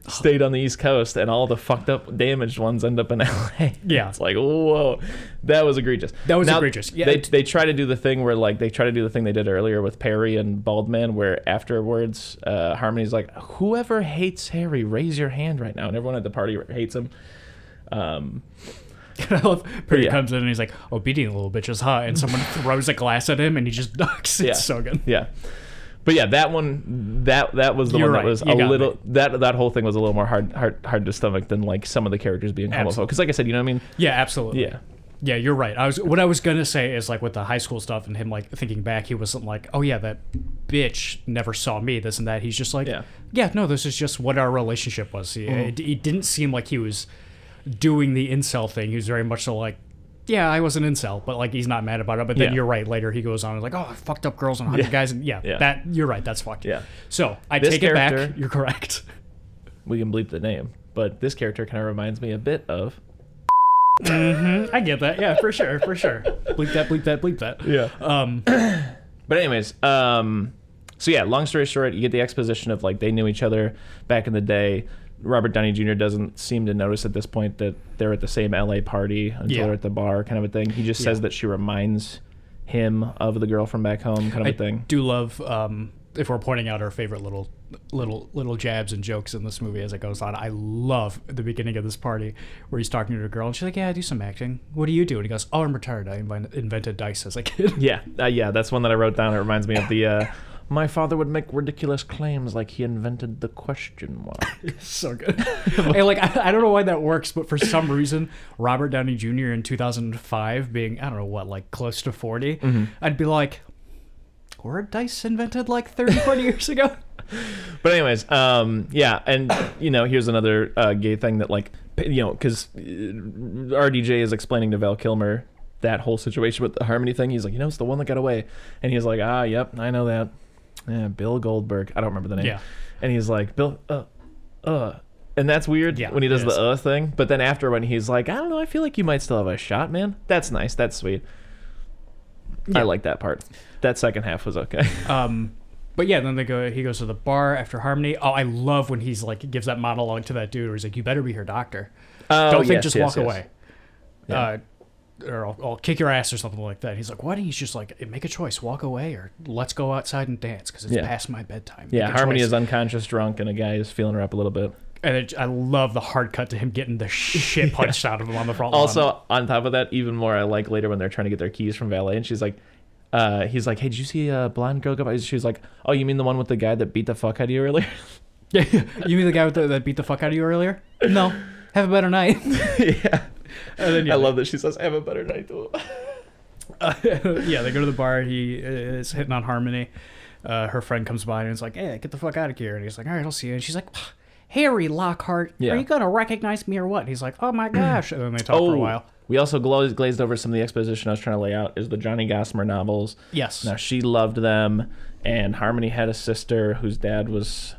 Stayed on the East Coast, and all the fucked up, damaged ones end up in LA. Yeah. it's like whoa, that was egregious. That was Now, egregious. Yeah. they they try to do the thing where like they try to do the thing they did earlier with Perry and Baldman, where afterwards uh, Harmony's like, "Whoever hates Harry, raise your hand right now," and everyone at the party hates him. Um, I love Perry Yeah. comes in and he's like, "Oh, beating little bitch is hot," and someone throws a glass at him and he just ducks. It's Yeah. so good. yeah, but yeah, that one that that was the You're one right. that was You a got little me. that that whole thing was a little more hard hard hard to stomach than like some of the characters being homophobic. Absolutely. Because like I said, you know what I mean? Yeah, absolutely. Yeah. Yeah, you're right. I was what I was gonna say is like with the high school stuff and him like thinking back, he wasn't like, oh yeah, that bitch never saw me, this and that. He's just like, Yeah. yeah, no, this is just what our relationship was. He, mm-hmm. it, it didn't seem like he was doing the incel thing. He was very much so like, yeah, I was an incel, but like he's not mad about it. But then Yeah. you're right. Later he goes on and like, oh, I fucked up girls and hundred Yeah. guys, and yeah, Yeah. that you're right. That's fucked. Yeah. So I This take it back. You're correct. We can bleep the name, but this character kind of reminds me a bit of I get that. Yeah, for sure, for sure. Bleep that. Bleep that. Bleep that. yeah. Um. But anyways, um, so yeah, long story short, you get the exposition of like they knew each other back in the day. Robert Downey Jr. doesn't seem to notice at this point that they're at the same LA party until Yeah. they're at the bar, kind of a thing. He just says Yeah. that she reminds him of the girl from back home, kind of I a thing. do love um, if we're pointing out our favorite little little little jabs and jokes in this movie as it goes on. I love the beginning of this party where he's talking to a girl and she's like, "Yeah, I do some acting. What do you do?" And he goes, "Oh, I'm retired. I invented dice as a kid." Yeah, uh, yeah, that's one that I wrote down. It reminds me of the. Uh, my father would make ridiculous claims like he invented the question mark. so good. and like I, I don't know why that works, but for some reason, Robert Downey Jr. in 2005, being I don't know what, like close to 40, Mm-hmm. I'd be like, "Were dice invented like 30, 40 years ago?" But anyways, um, yeah, and you know, here's another uh, gay thing that like, you know, because RDJ is explaining to Val Kilmer that whole situation with the harmony thing. He's like, you know, it's the one that got away, and he's like, ah, yep, I know that. Yeah, Bill Goldberg. I don't remember the name. Yeah. And he's like, Bill, uh, uh. And that's weird Yeah, when he does the is. uh thing. But then after when he's like, I don't know, I feel like you might still have a shot, man. That's nice. That's sweet. I like that part. That second half was okay. Um, but yeah, then they go. He goes to the bar after Harmony. Oh, I love when he's like gives that monologue to that dude. Where he's like, "You better be her doctor. Oh, Don't think yes, just yes, walk yes. away." Yeah. Uh, or I'll, I'll kick your ass or something like that. He's like, "Why don't you just like make a choice, walk away, or let's go outside and dance because it's Yeah. past my bedtime." Yeah, Make Harmony choice." is unconscious drunk, and a guy is feeling her up a little bit. and it, I love the hard cut to him getting the shit punched out of him on the front lawn. Also, on top of that, even more, I like later when they're trying to get their keys from valet, and she's like, uh, he's like, "Hey, did you see a blonde girl go by?" She's like, "Oh, you mean the one with the guy that beat the fuck out of you earlier?" yeah, you mean the guy with the, that beat the fuck out of you earlier? No, have a better night. yeah, And then, yeah, I love that she says, I "Have a better night." Though. yeah, they go to the bar. He is hitting on Harmony. Uh, her friend comes by and is like, "Hey, get the fuck out of here!" And he's like, "All right, I'll see you." And she's like, "Harry Lockhart, Yeah. are you gonna recognize me or what?" And he's like, "Oh my gosh!" And then they talk Oh, for a while. we also glazed, glazed over some of the exposition I was trying to lay out. Is the Johnny Gossamer novels? Yes. Now she loved them, and Harmony had a sister whose dad was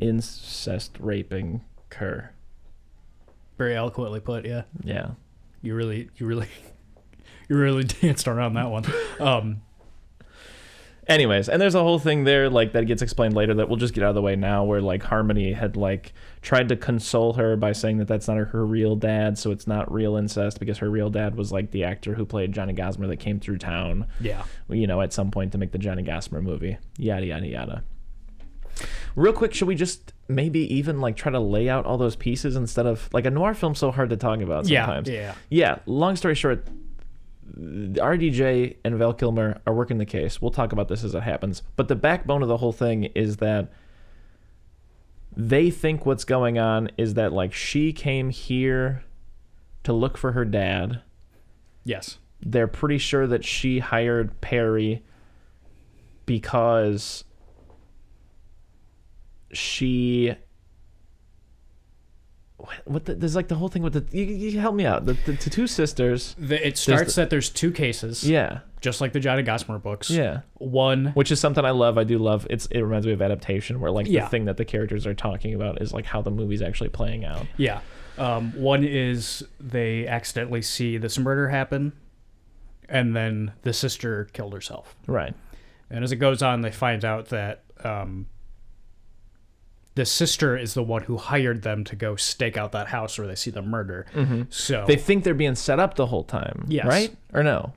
incest raping her. Very eloquently put. Yeah. Yeah. You really, you really, you really danced around that one. Um, Anyways, and there's a whole thing there like that gets explained later that we'll just get out of the way now, where like Harmony had like tried to console her by saying that that's not her, her real dad, so it's not real incest because her real dad was like the actor who played Johnny Gossamer that came through town, Yeah. you know, at some point to make the Johnny Gossamer movie. Yada yada yada. Real quick, should we just maybe even like try to lay out all those pieces instead of like a noir film's so hard to talk about Yeah. sometimes. Yeah. Yeah, long story short, RDJ and Val Kilmer are working the case. We'll talk about this as it happens. But the backbone of the whole thing is that they think what's going on is that like she came here to look for her dad. Yes. They're pretty sure that she hired Perry because she what, the, there's like the whole thing with the you, you help me out the, the, the two sisters The, it starts that there's two cases, yeah just like the Johnny Gossamer books. yeah One. which is something I love. I do love. It's it reminds me of adaptation, where like Yeah. the thing that the characters are talking about is like how the movie's actually playing out. Yeah. Um, one is they accidentally see this murder happen, and then the sister killed herself. Right. And as it goes on, they find out that um, the sister is the one who hired them to go stake out that house where they see the murder. So They think they're being set up the whole time. Yes. Right. Or no?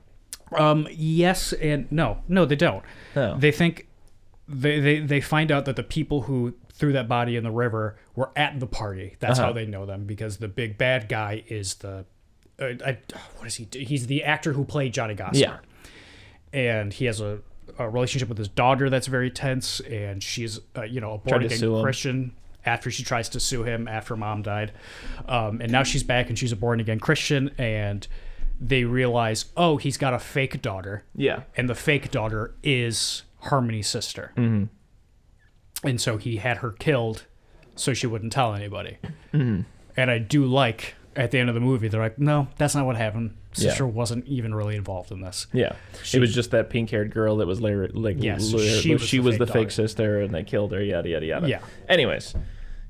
Um, yes and no. No, they don't. No. They think they, they they find out that the people who threw that body in the river were at the party. That's Uh-huh. how they know them because the big bad guy is the uh, I, what is he? do? He's the actor who played Johnny Gossamer. Yeah. and he has a, a relationship with his daughter that's very tense, and she's uh, you know a born again. Christian. After she tries to sue him after mom died, um, and now she's back and she's a born again Christian, and they realize, oh, he's got a fake daughter, Yeah. and the fake daughter is Harmony's sister. Mm-hmm. And so he had her killed so she wouldn't tell anybody. Mm-hmm. And I do like at the end of the movie, they're like, no, that's not what happened. Yeah. Sister wasn't even really involved in this. Yeah. She- it was just that pink-haired girl that was later like Yes, she was she the was fake the fake sister, and they killed her. Yada yada yada. Yeah. Anyways.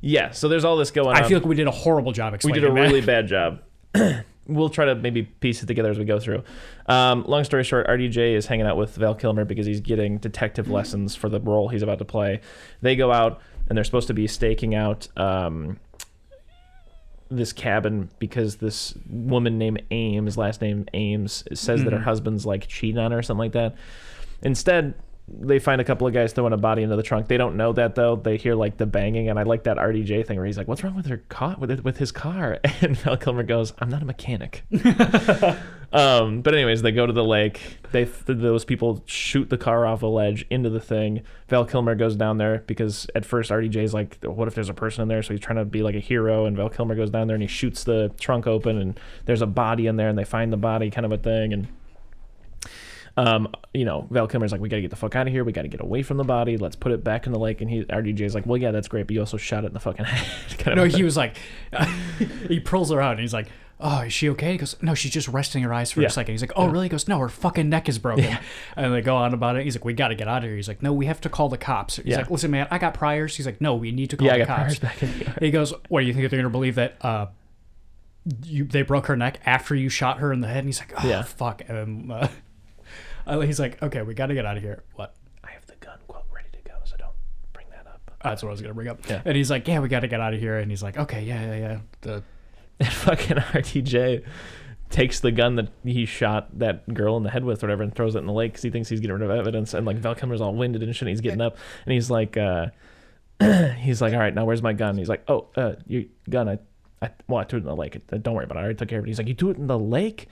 Yeah. So there's all this going on. I feel like we did a horrible job we did a that. really bad job. we'll try to maybe piece it together as we go through. Um, long story short, RDJ is hanging out with Val Kilmer because he's getting detective lessons for the role he's about to play. They go out and they're supposed to be staking out um, this cabin because this woman named Ames, last name Ames, says that her mm-hmm. husband's like cheating on her or something like that. Instead, they find a couple of guys throwing a body into the trunk. They don't know that though. They hear like the banging, and I like that RDJ thing where he's like, "What's wrong with her car? With with his car?" And Val Kilmer goes, "I'm not a mechanic." um, but anyways, they go to the lake. They th- those people shoot the car off a ledge into the thing. Val Kilmer goes down there because at first RDJ's like, "What if there's a person in there?" So he's trying to be like a hero, and Val Kilmer goes down there and he shoots the trunk open, and there's a body in there, and they find the body, kind of a thing, and um, you know, Val Kilmer's like, we gotta get the fuck out of here. We gotta get away from the body. Let's put it back in the lake. And he, RDJ's like, well, yeah, that's great, but you also shot it in the fucking head. kind No, of he was like, he pulls her out and he's like, oh, is she okay? He goes, no, she's just resting her eyes for Yeah. a second. He's like, oh, really? He goes, no, her fucking neck is broken. Yeah. And they go on about it. He's like, we got to get out of here. He's like, no, we have to call the cops. He's Yeah. like, listen, man, I got priors. He's like, no, we need to call yeah, I the got cops. priors back in the He goes, what do you think they're going to believe that uh, you they broke her neck after you shot her in the head? And he's like, oh, Yeah. fuck. And uh, uh, he's like, okay, we got to get out of here. What? I have the gun, quote, ready to go, so don't bring that up. That's what I was going to bring up. Yeah. And he's like, yeah, we got to get out of here. And he's like, okay, yeah, yeah, yeah. The, And fucking RDJ takes the gun that he shot that girl in the head with, or whatever, and throws it in the lake because he thinks he's getting rid of evidence. And like Val Kilmer's all winded and shit. And he's getting up, and he's like, uh, he's like, all right, now where's my gun? He's like, oh, uh, your gun, I. I, well, I threw it in the lake. Don't worry about it. I already took care of it. He's like, you threw it in the lake?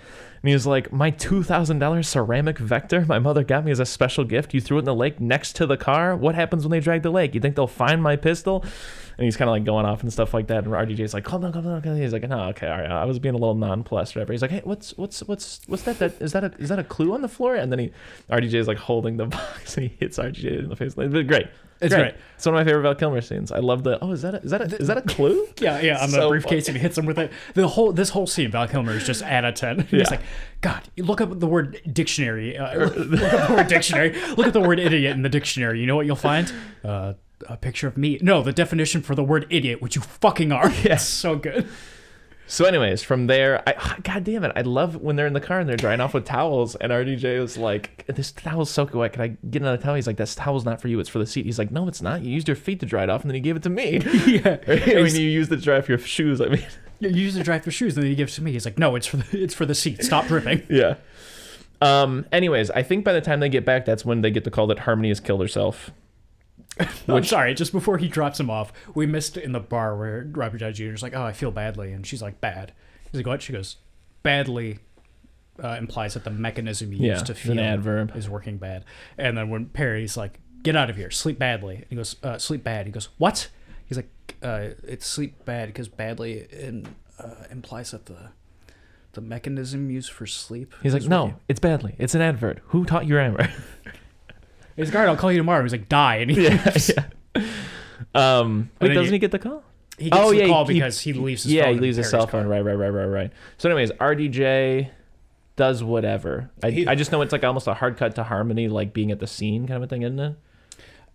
And he was like, my $2,000 ceramic vector my mother got me as a special gift. You threw it in the lake next to the car? What happens when they drag the lake? You think they'll find my pistol? And he's kind of like going off and stuff like that. And RDJ's like, calm down, calm down, calm down. He's like, no, okay, all right. I was being a little nonplussed, whatever. He's like, hey, what's what's what's what's that? That is that a is that a clue on the floor? And then he RDJ's like holding the box and he hits RDJ in the face. It's great. It's great. It's one of my favorite Val Kilmer scenes. I love the. Oh, is that a, is that a, is that a clue? Yeah, yeah, on the So briefcase, funny. and he hits him with it. The whole this whole scene, Val Kilmer is just at a ten. He's Yeah. like, God, look up the word dictionary. Uh, look up the word dictionary. Look at the word idiot in the dictionary. You know what you'll find? Uh, a picture of me. No, the definition for the word idiot, which you fucking are. Yeah. It's so good. So, anyways, from there, I God damn it, I love when they're in the car and they're drying off with towels, and RDJ is like, "This towel's soaking wet. Can I get another towel?" He's like, "This towel's not for you. It's for the seat." He's like, "No, it's not. You used your feet to dry it off, and then you gave it to me. yeah. I mean, you used it to dry off your shoes. I mean, You use the dry for shoes, and then he gives to me. He's like, "No, it's for the it's for the seat. Stop dripping." yeah." Um. Anyways, I think by the time they get back, that's when they get the call that Harmony has killed herself. I'm sorry. Just before he drops him off, we missed in the bar where Robert Downey Jr. is like, "Oh, I feel badly," and she's like, "Bad." He's like, "What?" She goes, "Badly." Uh, implies that the mechanism you Yeah, use to feel adverb. is working bad. And then when Perry's like, "Get out of here, sleep badly," and he goes, uh, "Sleep bad." He goes, "What?" He's like, uh, "It's sleep bad because badly in, uh, implies that the the mechanism used for sleep." He's like, "No, working." it's badly. It's an adverb. Who taught you grammar?" He's like, "All right, I'll call you tomorrow." He's like, "Die," and he, yeah, yeah. Um. Wait, doesn't you- he get the call? he gets Oh, the yeah, call he- because he leaves his yeah, phone he leaves his cell car. phone. Right, right, right, right, right. So, anyways, RDJ does whatever. I, He- I just know it's like almost a hard cut to Harmony, like being at the scene kind of a thing, isn't it?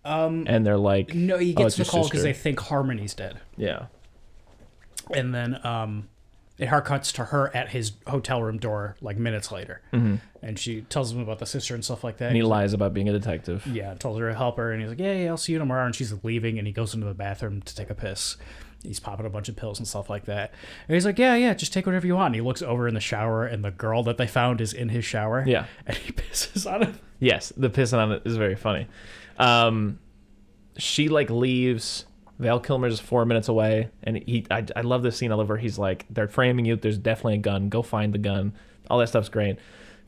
Um, And they're like, no, he "Oh, gets it's the call because they think Harmony's dead, yeah, and then um, it hard cuts to her at his hotel room door like minutes later, and she tells him about the sister and stuff like that. Mm-hmm. and he lies about being a detective. yeah, tells her to help her, and he's like, yeah, yeah, I'll see you tomorrow. And she's leaving, and he goes into the bathroom to take a piss. He's popping a bunch of pills and stuff like that. And he's like, yeah, yeah, just take whatever you want. And he looks over in the shower, and the girl that they found is in his shower. Yeah. And he pisses on him. Yes, the pissing on it is very funny. Um, she like leaves. Val Kilmer's four minutes away, and he. I, I love this scene. I love where he's like, "They're framing you. There's definitely a gun. Go find the gun." All that stuff's great.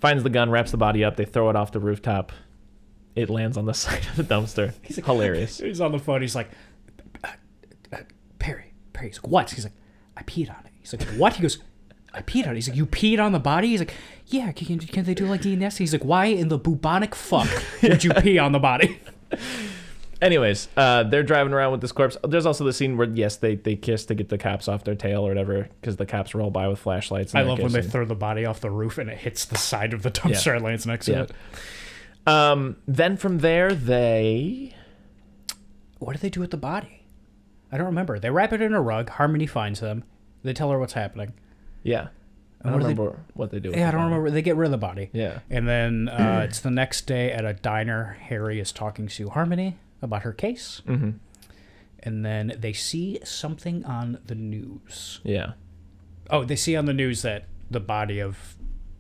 Finds the gun, wraps the body up. They throw it off the rooftop. It lands on the side of the dumpster. He's like, hilarious. He's on the phone. He's like, uh, uh, Perry, Perry. He's like, what? He's like, I peed on it. He's like, what? He goes, I peed on it. He's like, you peed on the body? He's like, yeah. Can, can they do like DNS? He's like, why in the bubonic fuck would you pee on the body? Anyways, uh, they're driving around with this corpse. There's also the scene where yes, they they kiss to get the cops off their tail or whatever because the cops roll by with flashlights. And I they're love when they kissing. throw the body off the roof and it hits the side of the dumpster and lands next to Yeah. it. Um, then from there, they What do they do with the body? I don't remember. They wrap it in a rug. Harmony finds them. They tell her what's happening. yeah. I what don't do they- remember what they do. with Yeah, I don't remember. They get rid of the body. Yeah. And then uh, it's the next day at a diner. Harry is talking to Harmony about her case. Mm-hmm. And then they see something on the news. Yeah. Oh, they see on the news that the body of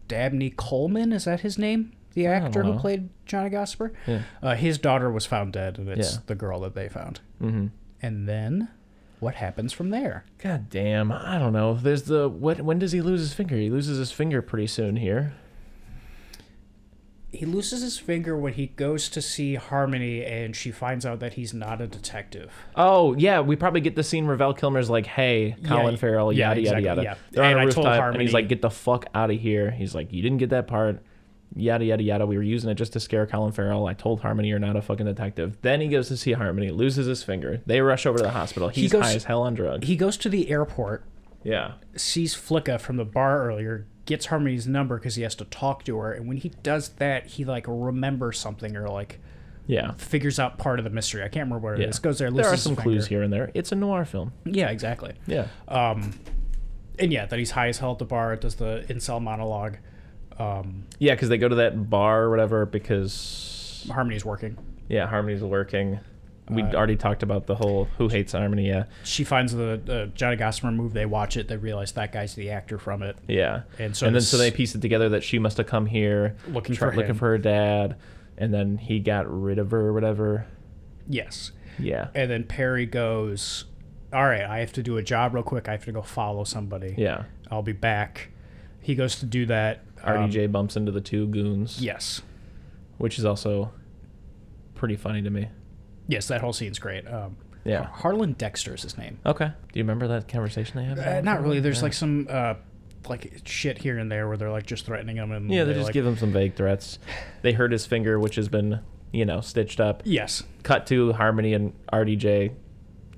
Dabney Coleman, is that his name? The actor who played Johnny Gossamer? Yeah. Uh, his daughter was found dead, and it's Yeah. the girl that they found. Mm-hmm. And then what happens from there? God damn. I don't know. There's the what? When does he lose his finger? He loses his finger pretty soon here. He loses his finger when he goes to see Harmony, and she finds out that he's not a detective. Oh yeah, we probably get the scene where Val Kilmer's like, "Hey, Colin Yeah, Farrell, yeah, yada exactly, yada yeah. yada." They're And on a I told rooftop, and he's like, "Get the fuck out of here." He's like, "You didn't get that part." Yada yada yada. We were using it just to scare Colin Farrell. I told Harmony you're not a fucking detective. Then he goes to see Harmony, loses his finger. They rush over to the hospital. He's goes- high as hell on drugs. He goes to the airport, yeah. sees Flicka from the bar earlier, gets Harmony's number because he has to talk to her, and when he does that, he like remembers something or like Yeah. figures out part of the mystery. I can't remember what it Yeah. is. Goes there, There are some clues here and there. It's a noir film. Yeah, exactly. Yeah. Um, and yeah, that he's high as hell at the bar. Does the incel monologue. Um, Yeah, because they go to that bar or whatever because Harmony's working. yeah, Harmony's working. We Uh, already talked about the whole who hates Harmony. Yeah, She finds the uh, Johnny Gossamer move. They watch it. They realize that guy's the actor from it. yeah. And so and then so they piece it together that she must have come here Looking for looking him. for her dad, and then he got rid of her or whatever. Yes. Yeah, And then Perry goes, "All right, I have to do a job real quick. I have to go follow somebody. yeah. I'll be back." He goes to do that. Um, RDJ bumps into the two goons, Yes. which is also pretty funny to me. Yes, that whole scene's great. Um, Yeah. Harlan Dexter is his name. Okay. Do you remember that conversation they had? Uh, not really. There's Yeah. like some uh, like shit here and there where they're like just threatening him and Yeah, they just like, give him some vague threats. They hurt his finger, which has been, you know, stitched up. Yes. Cut to Harmony and RDJ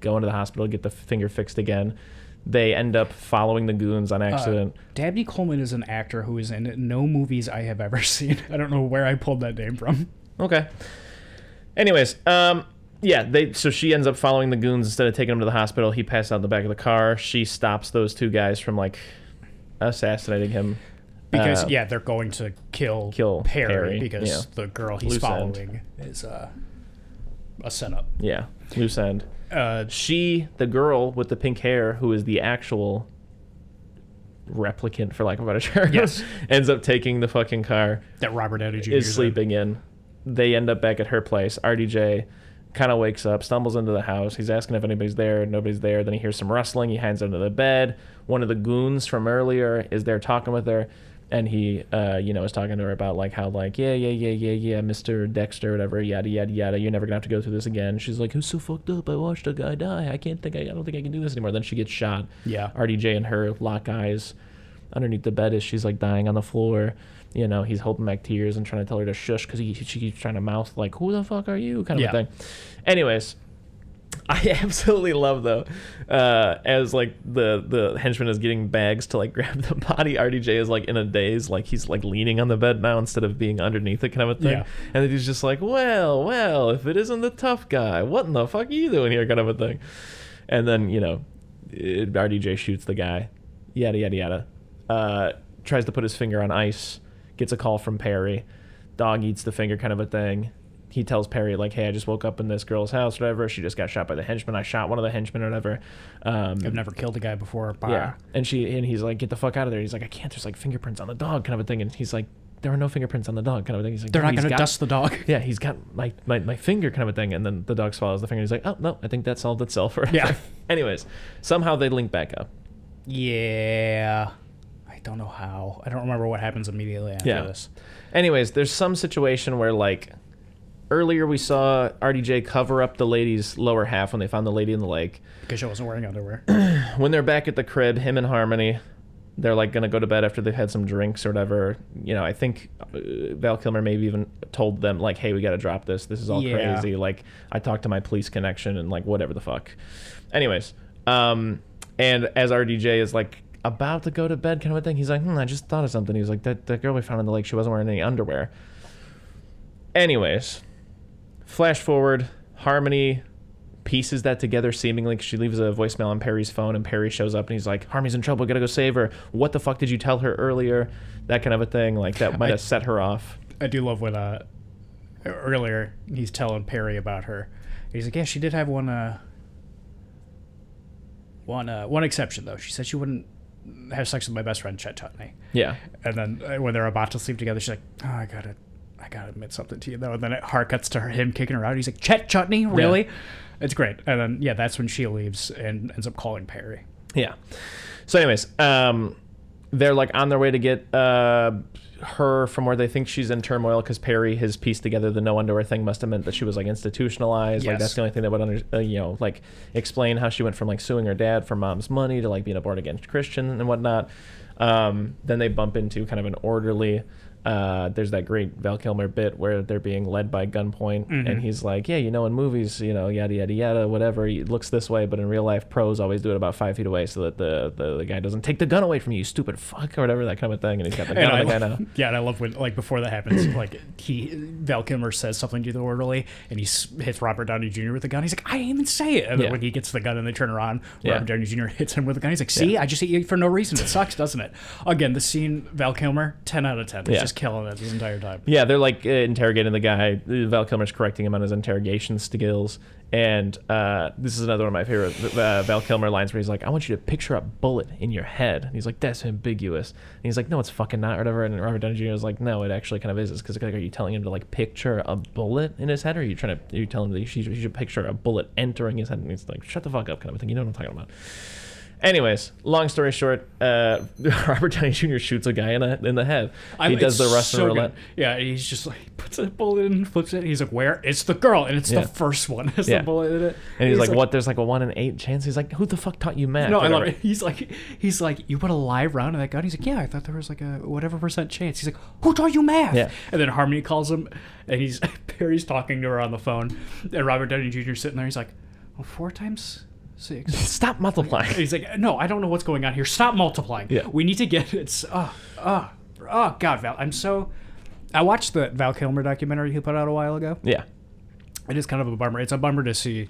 go into the hospital, get the finger fixed again. They end up following the goons on accident. Dabney Coleman is an actor who is in no movies I have ever seen. I don't know where I pulled that name from. okay. Anyways, um, yeah, they so she ends up following the goons instead of taking him to the hospital. He passed out in the back of the car. She stops those two guys from like assassinating him. because Uh, yeah, they're going to kill kill Perry, Perry, because yeah. the girl he's Loose end. following is uh, a setup. Yeah, loose end. Uh, She, the girl with the pink hair, who is the actual replicant, for lack of a better term, Yes. ends up taking the fucking car. that Robert Downey Jr. is in. sleeping in. They end up back at her place. RDJ kind of wakes up, stumbles into the house. He's asking if anybody's there. Nobody's there. Then he hears some rustling. He hides under the bed. One of the goons from earlier is there talking with her. And he, uh, you know, is talking to her about like how like yeah yeah yeah yeah yeah Mr. Dexter whatever yada yada yada you're never gonna have to go through this again. She's like who's so fucked up? I watched a guy die. I can't think I, I don't think I can do this anymore. Then she gets shot. Yeah. RDJ and her lock eyes underneath the bed as she's like dying on the floor. You know, he's holding back tears and trying to tell her to shush because he she keeps trying to mouth like, "Who the fuck are you?" kind of Yeah. a thing. Anyways, I absolutely love though, uh, as like the the henchman is getting bags to like grab the body. RDJ is like in a daze, like he's like leaning on the bed now instead of being underneath it, kind of a thing. Yeah. And then he's just like, "Well, well, if it isn't the tough guy, what in the fuck are you doing here?" kind of a thing. And then you know, it, RDJ shoots the guy, yada yada yada. Uh, tries to put his finger on ice, gets a call from Perry. Dog eats the finger, kind of a thing. He tells Perry like, "Hey, I just woke up in this girl's house, whatever. She just got shot by the henchman. I shot one of the henchmen, or whatever." Um, I've never killed a guy before. Bah. yeah, and she and he's like, "Get the fuck out of there." He's like, "I can't. There's like fingerprints on the dog, kind of a thing." And he's like, "There are no fingerprints on the dog, kind of a thing." He's like, They're not going to got- dust the dog. yeah, he's got my, my, my finger kind of a thing. And then the dog swallows the finger. He's like, oh, no, I think that solved itself. Or Yeah. Anyways, somehow they link back up. Yeah. I don't know how. I don't remember what happens immediately after Yeah. this. Anyways, there's some situation where, like, earlier we saw RDJ cover up the lady's lower half when they found the lady in the lake. Because she wasn't wearing underwear. When they're back at the crib, him and Harmony, they're like gonna go to bed after they've had some drinks or whatever. You know, I think uh, Val Kilmer maybe even told them like, "Hey, we got to drop this. This is all Yeah. crazy." Like, I talked to my police connection and like whatever the fuck. Anyways, um, and as RDJ is like about to go to bed, kind of a thing, he's like, "Hmm, I just thought of something." He was like, "That that girl we found in the lake, she wasn't wearing any underwear." Anyways, flash forward, Harmony pieces that together seemingly 'cause she leaves a voicemail on Perry's phone and Perry shows up and he's like, Harmony's in trouble, gotta go save her. What the fuck did you tell her earlier? That kind of a thing. Like that might have set her off. I do love when uh earlier he's telling Perry about her. He's like, yeah, she did have one uh one uh one exception though. She said she wouldn't have sex with my best friend Chet Chutney. Yeah. And then uh, when they're about to sleep together, she's like, oh, I gotta. I gotta admit something to you though. And then it hard cuts to her, him kicking her out. He's like, Chet Chutney, really? It's great. And then yeah, that's when she leaves and ends up calling Perry. Yeah. So, anyways, um, they're like on their way to get uh, her from where they think she's in turmoil because Perry has pieced together the no underwear thing must have meant that she was like institutionalized. Like that's the only thing that would under, uh, you know like explain how she went from like suing her dad for mom's money to like being a born again Christian and whatnot. Um, then they bump into kind of an orderly. Uh, there's that great Val Kilmer bit where they're being led by gunpoint, and he's like, "Yeah, you know, in movies, you know, yada yada yada, whatever. It looks this way, but in real life, pros always do it about five feet away so that the, the, the guy doesn't take the gun away from you, you stupid fuck, or whatever that kind of thing." And he's got the gun And I on the guy love- yeah, and I love when like before that happens, like he Val Kilmer says something to the orderly, and he hits Robert Downey Jr. with the gun. He's like, I didn't even say it. And Yeah. when he gets the gun and they turn around, Yeah. Robert Downey Jr. hits him with the gun. He's like, See, Yeah. I just hit you for no reason. It sucks, doesn't it? Again, the scene Val Kilmer, ten out of ten. He's Yeah. just killing it the entire time. Yeah, they're like uh, interrogating the guy. Val Kilmer's correcting him on his interrogation skills. And uh, this is another one of my favorite uh, Val Kilmer lines where he's like, I want you to picture a bullet in your head. And he's like, that's ambiguous. And he's like, no, it's fucking not, or whatever. And Robert Downey Jr. is like, no, it actually kind of is. Because like, are you telling him to like picture a bullet in his head? Or are you trying to, are you telling him that he should, he should picture a bullet entering his head? And he's like, shut the fuck up, kind of thing. You know what I'm talking about. Anyways, long story short, uh, Robert Downey Jr. shoots a guy in, a, in the head. I- he does the Russian so roulette. good. Yeah, he's just like puts a bullet in, flips it. He's like, "Where?" It's the girl, and it's Yeah. the first one. It's Yeah. the bullet in it. And he's, like, "What? There's like a one in eight chance." He's like, "Who the fuck taught you math?" No, I love it. He's like, he's like, you put a live round in that gun. He's like, yeah, I thought there was like a whatever percent chance. He's like, who taught you math? Yeah. And then Harmony calls him, and he's Perry's talking to her on the phone, and Robert Downey Jr. sitting there. He's like, well, four times six. Stop multiplying. He's like, no, I don't know what's going on here. Stop multiplying. Yeah. We need to get it's. Oh, oh, oh, God, Val. I'm so. I watched the Val Kilmer documentary he put out a while ago. yeah, it is kind of a bummer. It's a bummer to see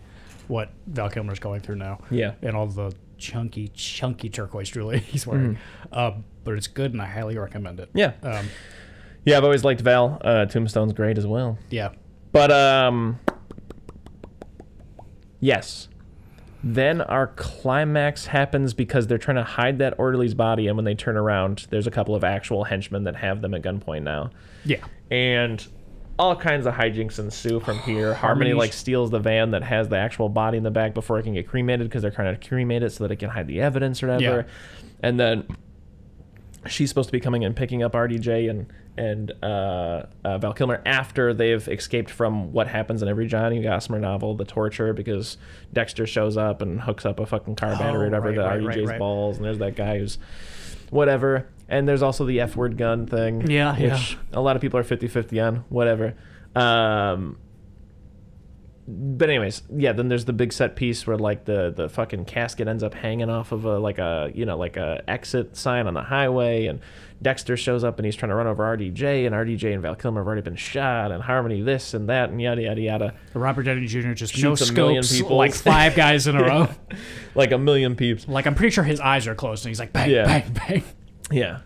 what Val Kilmer's going through now. Yeah. and all the chunky, chunky turquoise jewelry he's wearing. Um, but it's good, and I highly recommend it. Yeah. Um, Yeah, I've always liked Val. Uh, Tombstone's great as well. yeah. But um yes. Then our climax happens because they're trying to hide that orderly's body and when they turn around, there's a couple of actual henchmen that have them at gunpoint now. Yeah. And all kinds of hijinks ensue from here. Harmony like steals the van that has the actual body in the back before it can get cremated because they're trying to cremate it so that it can hide the evidence or whatever. Yeah. And then she's supposed to be coming and picking up RDJ and and uh, uh, Val Kilmer after they've escaped from what happens in every Johnny Gossamer novel, the torture, because Dexter shows up and hooks up a fucking car battery or Oh, whatever right, to right, RDJ's right. balls, and there's that guy who's whatever. And there's also the F word gun thing. Yeah, which yeah. a lot of people are 50 50 on, whatever. Um, but anyways, yeah. Then there's the big set piece where like the the fucking casket ends up hanging off of a like a you know like a exit sign on the highway, and Dexter shows up and he's trying to run over RDJ, and RDJ and Val Kilmer have already been shot, and Harmony this and that, and yada yada yada, Robert Downey Jr. just no Shoots a million scopes, people. like five guys in a row. like a million peeps. Like I'm pretty sure his eyes are closed, and he's like bang, Yeah. bang, bang. Yeah.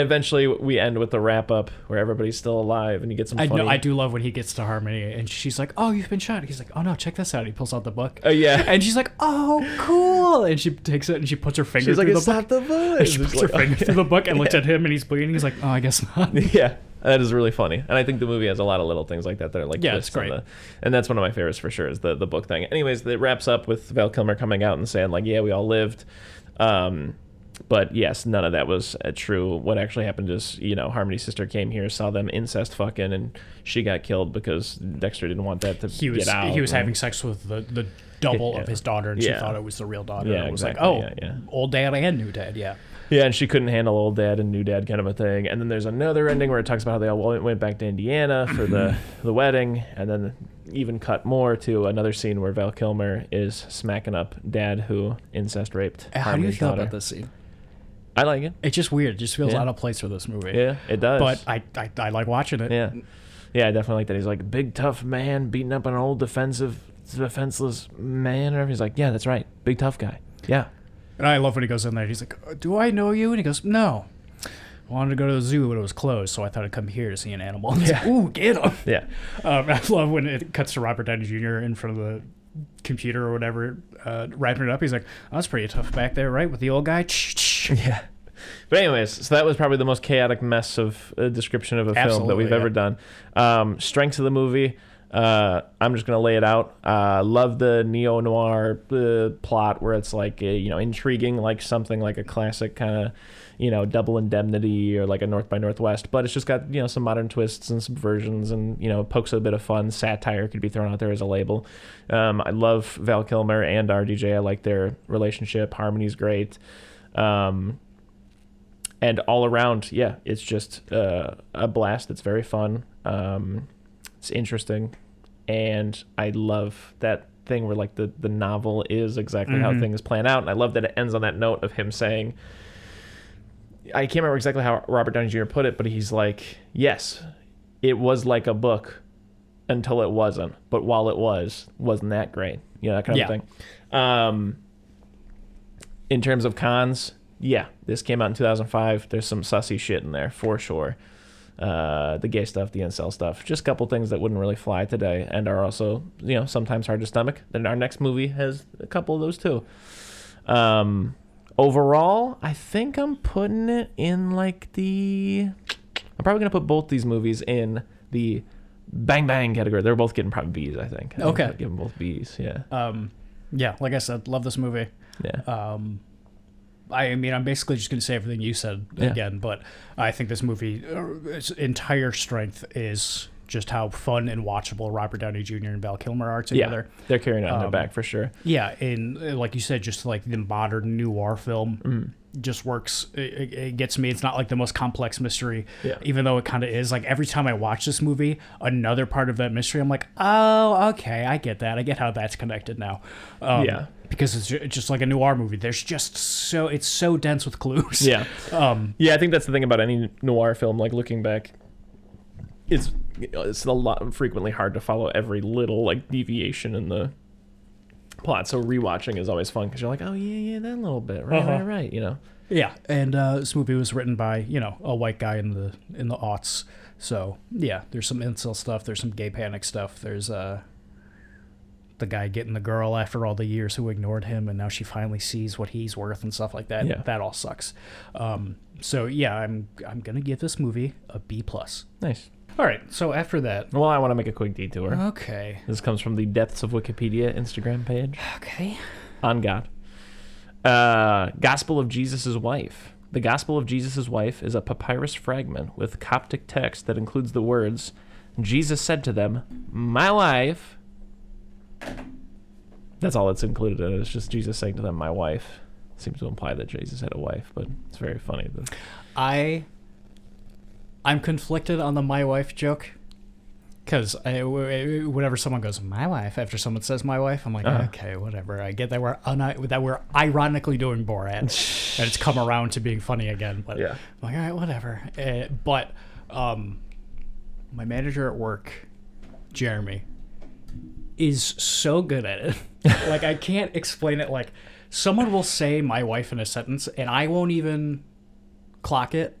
Eventually, we end with the wrap up where everybody's still alive, and you get some I funny. know. I do love when he gets to Harmony, and she's like, "Oh, you've been shot." He's like, "Oh no, check this out." He pulls out the book, Oh yeah. and she's like, "Oh, cool!" And she takes it and she puts her finger She's like, it's the book. not the book. And she puts her finger through the book and looks at him, and he's bleeding. He's like, "Oh, I guess not." yeah that is really funny and i think the movie has a lot of little things like that that are like Yeah, it's great. the- and that's one of my favorites for sure is the, the book thing anyways it wraps up with val kilmer coming out and saying like yeah we all lived um, but yes none of that was uh, true what actually happened is you know harmony's sister came here saw them incest fucking and she got killed because dexter didn't want that to He was get out he was and- having sex with the, the double Yeah. of his daughter, and she thought it was the real daughter. Yeah, and it was exactly, like, oh, yeah, yeah. old dad and new dad. Yeah. Yeah, and she couldn't handle old dad and new dad kind of a thing. And then there's another ending where it talks about how they all went back to Indiana for the the wedding, and then even cut more to another scene where Val Kilmer is smacking up dad who incest raped. How do you feel daughter. about this scene? I like it. It's just weird. It just feels Yeah. out of place for this movie. Yeah, it does. But I, I, I like watching it. yeah, yeah, I definitely like that. He's like a big tough man beating up an old defensive defenseless man. Or he's like, yeah, that's right, big tough guy. Yeah, And I love when he goes in there. He's like, "Uh, "Do I know you?" And he goes, "No." I wanted to go to the zoo, but it was closed, so I thought I'd come here to see an animal. Yeah. Ooh, get him! yeah, Um, I love when it cuts to Robert Downey Jr. in front of the computer or whatever, uh, wrapping it up. He's like, oh, "That's pretty tough back there, right?" With the old guy. Yeah. But anyways, so that was probably the most chaotic mess of a description of a film that Absolutely, we've ever done. Um, strengths of the movie. Uh, I'm just gonna lay it out. Uh, love the neo noir uh, plot where it's like uh, you know intriguing, like something like a classic kind of you know double indemnity or like a North by Northwest, but it's just got you know some modern twists and subversions and you know pokes a bit of fun. Satire could be thrown out there as a label. Um, I love Val Kilmer and RDJ. I like their relationship. Harmony's great. Um, and all around, yeah, it's just uh, a blast. It's very fun. Um, it's interesting, and I love that thing where like the the novel is exactly how Mhm. things plan out, and I love that it ends on that note of him saying. I can't remember exactly how Robert Downey Jr. put it, but he's like, "Yes, it was like a book until it wasn't, but while it was, wasn't that great?" You know that kind Yeah. of thing. Um, in terms of cons, yeah, this came out in 2005. There's some sussy shit in there for sure. Uh, the gay stuff, the incel stuff, just a couple things that wouldn't really fly today, and are also, you know, sometimes hard to stomach. Then our next movie has a couple of those too. Um, overall, I think I'm putting it in like the. I'm probably gonna put both these movies in the bang bang category. They're both getting probably B's. I think. I Okay. I'd give them both B's. Yeah. Um, yeah, like I said, love this movie. Yeah. Um, I mean, I'm basically just going to say everything you said Yeah. again, but I think this movie, uh, its entire strength is just how fun and watchable Robert Downey Jr. and Val Kilmer are together. Yeah, they're carrying it on their Um, back for sure. Yeah, and uh, like you said, just like the modern noir film Mm. just works. It, it- it gets me. It's not like the most complex mystery, Yeah. even though it kind of is. Like every time I watch this movie, another part of that mystery, I'm like, oh, okay, I get that. I get how that's connected now. Um, Yeah. Because it's just like a noir movie. There's just so it's so dense with clues. Yeah. Um. Yeah, I think that's the thing about any noir film. Like looking back, it's it's a lot frequently hard to follow every little like deviation in the plot. So rewatching is always fun because you're like, oh yeah, yeah, that little bit, right, Uh-huh. right, right. You know, Yeah, and uh, this movie was written by you know a white guy in the in the aughts. So yeah, there's some incel stuff. There's some gay panic stuff. There's uh the guy getting the girl after all the years who ignored him, and now she finally sees what he's worth and stuff like that. Yeah. That all sucks. Um, so yeah, I'm I'm gonna give this movie a B plus. nice. All right. So after that, Well, I want to make a quick detour. okay, This comes from the Depths of Wikipedia Instagram page. okay, on God. Uh, Gospel of Jesus' Wife. The Gospel of Jesus' Wife is a papyrus fragment with Coptic text that includes the words Jesus said to them, My wife. That's all that's included in it. It's just Jesus saying to them, My wife. Seems to imply that Jesus had a wife, but it's very funny. That, I I'm conflicted on the my wife joke because whenever someone goes my wife after someone says my wife, I'm like Uh-huh. okay, whatever. I get that we're un- that we're ironically doing Borat, and it's come around to being funny again. But Yeah. I'm like all right, whatever. Uh, but um, my manager at work, Jeremy, is so good at it. like I can't explain it. Like someone will say my wife in a sentence, and I won't even clock it,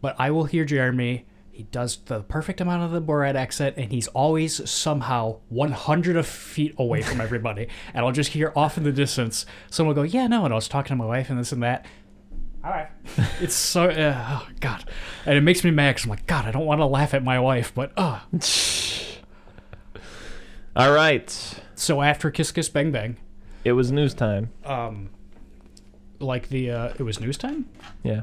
but I will hear Jeremy. He does the perfect amount of the Borat accent, and he's always somehow 100 feet away from everybody. and I'll just hear off in the distance someone will go, "Yeah, no," and I was talking to my wife and this and that. All right, it's so uh, oh god, and it makes me mad because I'm like, God, I don't want to laugh at my wife, but uh. All right. So after Kiss Kiss Bang Bang, It was news time. um, like the uh, it was news time. Yeah.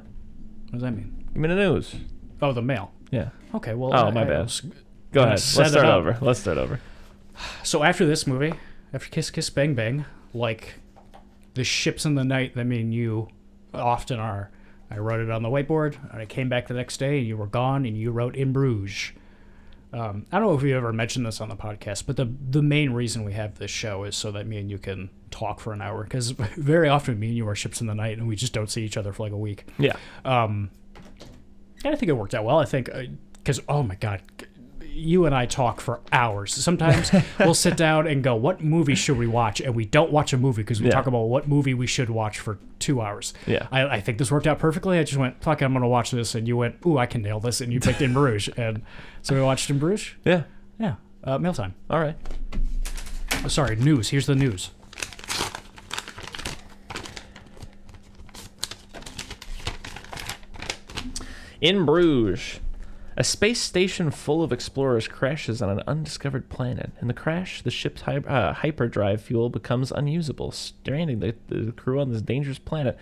What does that mean? Give me the news. Oh, the mail. Yeah. Okay, well. Oh, my bad. was- Go Gonna ahead. Let's it start up. over. Let's start over. So after this movie, after Kiss Kiss Bang Bang, like the ships in the night that me and you often are. I wrote it on the whiteboard, and I came back the next day, and you were gone, and you wrote in Bruges. Um, I don't know if we ever mentioned this on the podcast, but the the main reason we have this show is so that me and you can talk for an hour. Because very often me and you are ships in the night, and we just don't see each other for like a week. Yeah. Um, and I think it worked out well. I think because oh my god, you and I talk for hours. Sometimes we'll sit down and go, "What movie should we watch?" And we don't watch a movie because we Yeah. talk about what movie we should watch for two hours. Yeah. I, I think this worked out perfectly. I just went, "Fuck, I'm gonna watch this," and you went, "Ooh, I can nail this," and you picked In Bruges, and so we watched In Bruges. Yeah. Yeah, uh, mail time. All right. Oh, sorry, news. Here's the news. In Bruges, a space station full of explorers crashes on an undiscovered planet. In the crash, the ship's hy- uh, hyperdrive fuel becomes unusable, stranding the, the crew on this dangerous planet.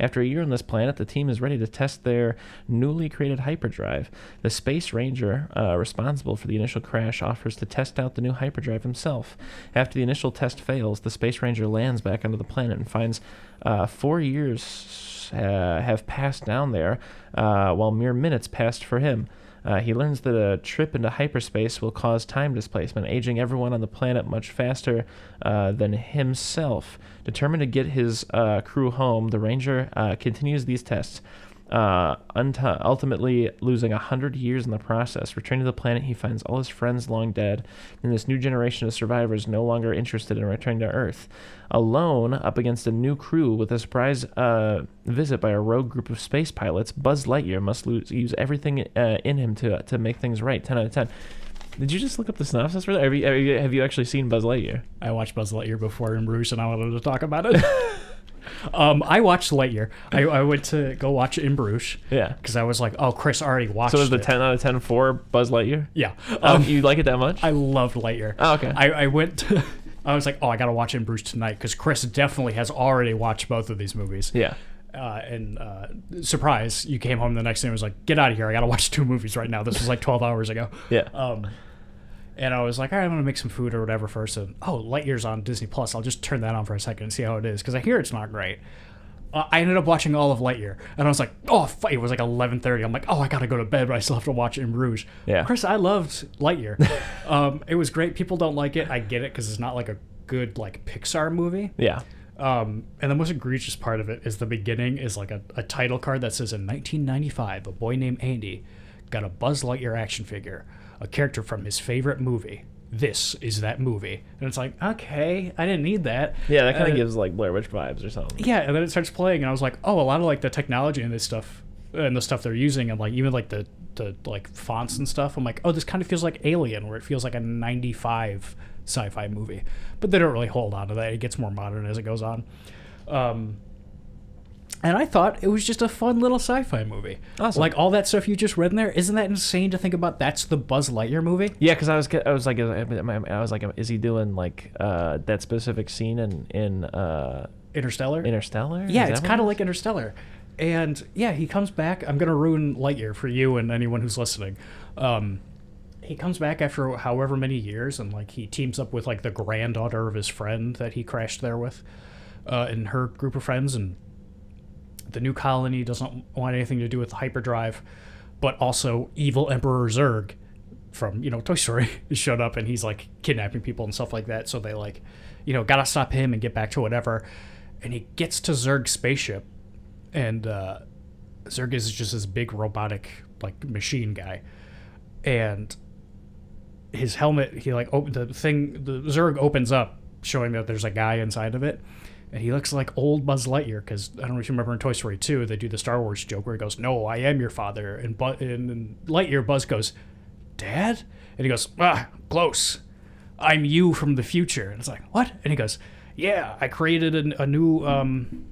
After a year on this planet, the team is ready to test their newly created hyperdrive. The Space Ranger, uh, responsible for the initial crash, offers to test out the new hyperdrive himself. After the initial test fails, the Space Ranger lands back onto the planet and finds uh, four years uh, have passed down there, uh, while mere minutes passed for him. Uh, he learns that a trip into hyperspace will cause time displacement, aging everyone on the planet much faster uh, than himself. Determined to get his uh, crew home, the Ranger uh, continues these tests, uh, ultimately losing a hundred years in the process. Returning to the planet, he finds all his friends long dead, and this new generation of survivors no longer interested in returning to Earth. Alone, up against a new crew with a surprise uh, visit by a rogue group of space pilots, Buzz Lightyear must lose, use everything uh, in him to to make things right. Ten out of ten. Did you just look up the synopsis for that? Have you, have you, have you actually seen Buzz Lightyear? I watched Buzz Lightyear before in Bruges, and I wanted to talk about it. um, I watched Lightyear. I, I went to go watch it in Bruges Yeah. because I was like, "Oh, Chris already watched." So is the it. 10 out of 10 for Buzz Lightyear? Yeah, Um, um, you like it that much? I loved Lightyear. Oh, okay. I, I went. To, I was like, "Oh, I gotta watch it in Bruges tonight" because Chris definitely has already watched both of these movies. yeah. Uh, and uh, surprise, you came home the next day and was like, "Get out of here! I gotta watch two movies right now." This was like 12 hours ago. Yeah. Um, and I was like, all right, I'm gonna make some food or whatever first. And oh, Lightyear's on Disney Plus. I'll just turn that on for a second and see how it is because I hear it's not great. Uh, I ended up watching all of Lightyear, and I was like, oh, it was like 11:30. I'm like, oh, I gotta go to bed, but I still have to watch In Bruges. Yeah. Chris, I loved Lightyear. um, it was great. People don't like it. I get it because it's not like a good like Pixar movie. Yeah. Um, and the most egregious part of it is the beginning is like a, a title card that says in 1995, a boy named Andy got a Buzz Lightyear action figure. a character from his favorite movie. This is that movie, and it's like, okay, I didn't need that. Yeah, that kind of Uh, gives like Blair Witch vibes or something. yeah, and then it starts playing, and I was like, oh, a lot of like the technology and this stuff, and the stuff they're using, and like even like the the like fonts and stuff. I'm like, oh, this kind of feels like Alien, where it feels like a '95 sci-fi movie, but they don't really hold on to that. It gets more modern as it goes on. Um, and I thought it was just a fun little sci-fi movie. Awesome. Like all that stuff you just read in there, isn't that insane to think about? That's the Buzz Lightyear movie. Yeah, because I was I was like I was like is he doing like uh, that specific scene in in uh, Interstellar. Interstellar? Yeah, it's kind of like Interstellar. And yeah, he comes back. I'm gonna ruin Lightyear for you and anyone who's listening. Um, he comes back after however many years, and like he teams up with like the granddaughter of his friend that he crashed there with, uh, and her group of friends, and the new colony doesn't want anything to do with hyperdrive, but also evil Emperor Zurg from you know Toy Story showed up and he's like kidnapping people and stuff like that. So they like, you know, gotta stop him and get back to whatever. And he gets to Zurg's spaceship, and uh, Zurg is just this big robotic like machine guy, and his helmet he like open the thing the Zurg opens up showing that there's a guy inside of it. And he looks like old Buzz Lightyear because I don't know if you remember in Toy Story 2, they do the Star Wars joke where he goes, No, I am your father. And, Bu- and, and Lightyear, Buzz goes, Dad? And he goes, Ah, close. I'm you from the future. And it's like, What? And he goes, Yeah, I created a, a new um,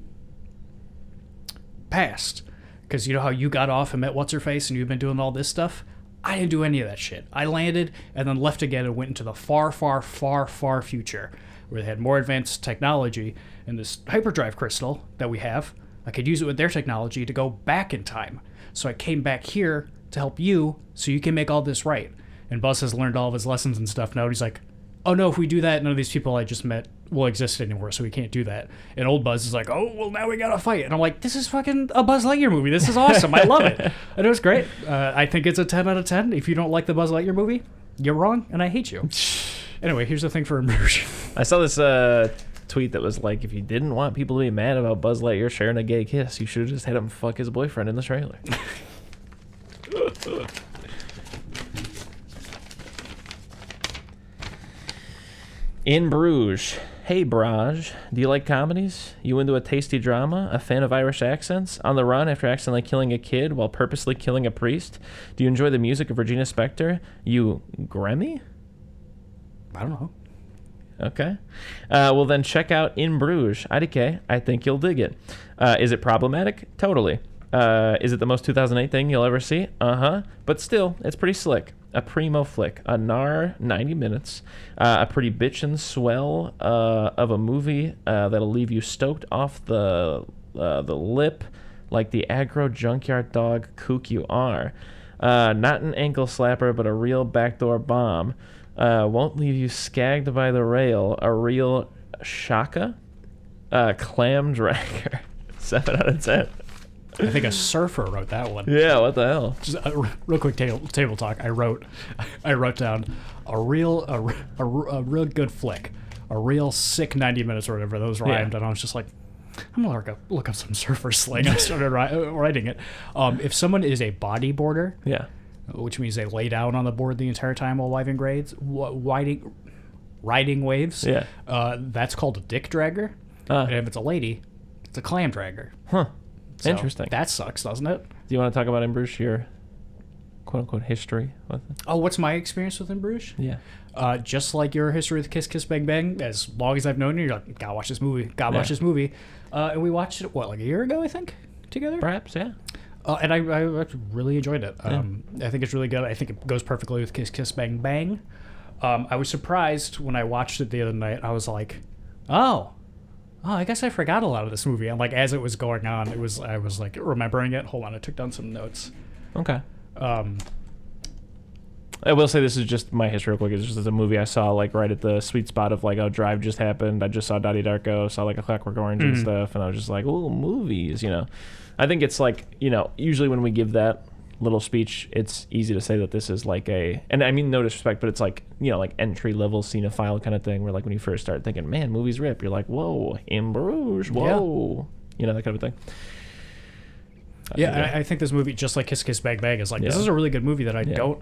past. Because you know how you got off and met What's Her Face and you've been doing all this stuff? I didn't do any of that shit. I landed and then left again and went into the far, far, far, far future where they had more advanced technology. And this hyperdrive crystal that we have, I could use it with their technology to go back in time. So I came back here to help you so you can make all this right. And Buzz has learned all of his lessons and stuff now. He's like, oh no, if we do that, none of these people I just met will exist anymore, so we can't do that. And old Buzz is like, oh, well, now we gotta fight. And I'm like, this is fucking a Buzz Lightyear movie. This is awesome. I love it. And it was great. Uh, I think it's a 10 out of 10. If you don't like the Buzz Lightyear movie, you're wrong, and I hate you. Anyway, here's the thing for immersion. I saw this uh, tweet that was like, if you didn't want people to be mad about Buzz Lightyear sharing a gay kiss, you should have just had him fuck his boyfriend in the trailer. in Bruges. Hey, Braj, do you like comedies? You into a tasty drama? A fan of Irish accents? On the run after accidentally killing a kid while purposely killing a priest? Do you enjoy the music of Regina Spektor? You Grammy? I don't know. Okay. Uh, well, then check out In Bruges. IDK. I think you'll dig it. Uh, is it problematic? Totally. Uh, is it the most 2008 thing you'll ever see? Uh huh. But still, it's pretty slick. A primo flick. A gnar 90 minutes. Uh, a pretty bitchin' swell uh, of a movie uh, that'll leave you stoked off the uh, the lip like the aggro junkyard dog kook you are. Uh, not an ankle slapper, but a real backdoor bomb. Uh, won't leave you skagged by the rail. A real shaka. Uh, clam dragger. Seven out of ten. I think a surfer wrote that one. Yeah, what the hell? Just a r- real quick table, table talk. I wrote, I wrote down a real, a, a a real good flick, a real sick ninety minutes or whatever. Those rhymed, and I was just like, I'm gonna look up, look up some surfer slang. I started ri- uh, writing it. Um, if someone is a bodyboarder, Yeah. Which means they lay down on the board the entire time while riding grades, riding, riding waves. Yeah. Uh, that's called a dick dragger. Ah. and if it's a lady, it's a clam dragger. Huh. So Interesting. That sucks, doesn't it? Do you want to talk about in Bruges your quote unquote history with it? Oh, what's my experience with In Bruges? Yeah. Uh, just like your history with Kiss Kiss Bang Bang, as long as I've known you, you're like, gotta watch this movie, gotta watch this movie. Uh, and we watched it, what, like a year ago, I think, together? Perhaps, yeah. Uh, and I, I really enjoyed it. Um, I think it's really good. I think it goes perfectly with Kiss Kiss Bang Bang. Um, I was surprised when I watched it the other night. I was like, oh, oh, I guess I forgot a lot of this movie. And like as it was going on, it was I was like remembering it. Hold on, I took down some notes. Okay. Um, I will say this is just my history real quick. It's just a movie I saw like right at the sweet spot of like, oh, Drive just happened. I just saw Donnie Darko, saw like a Clockwork Orange and Mhm. stuff, and I was just like, oh, movies, you know. I think it's like, you know, usually when we give that little speech, it's easy to say that this is like a, and I mean no disrespect, but it's like, you know, like entry level cinephile kind of thing where like when you first start thinking, man, movies rip, you're like, whoa, in Bruges, whoa, you know, that kind of thing. yeah, Uh, I, I think this movie, just like Kiss Kiss Bang Bang, is like this is a really good movie that I Yeah. don't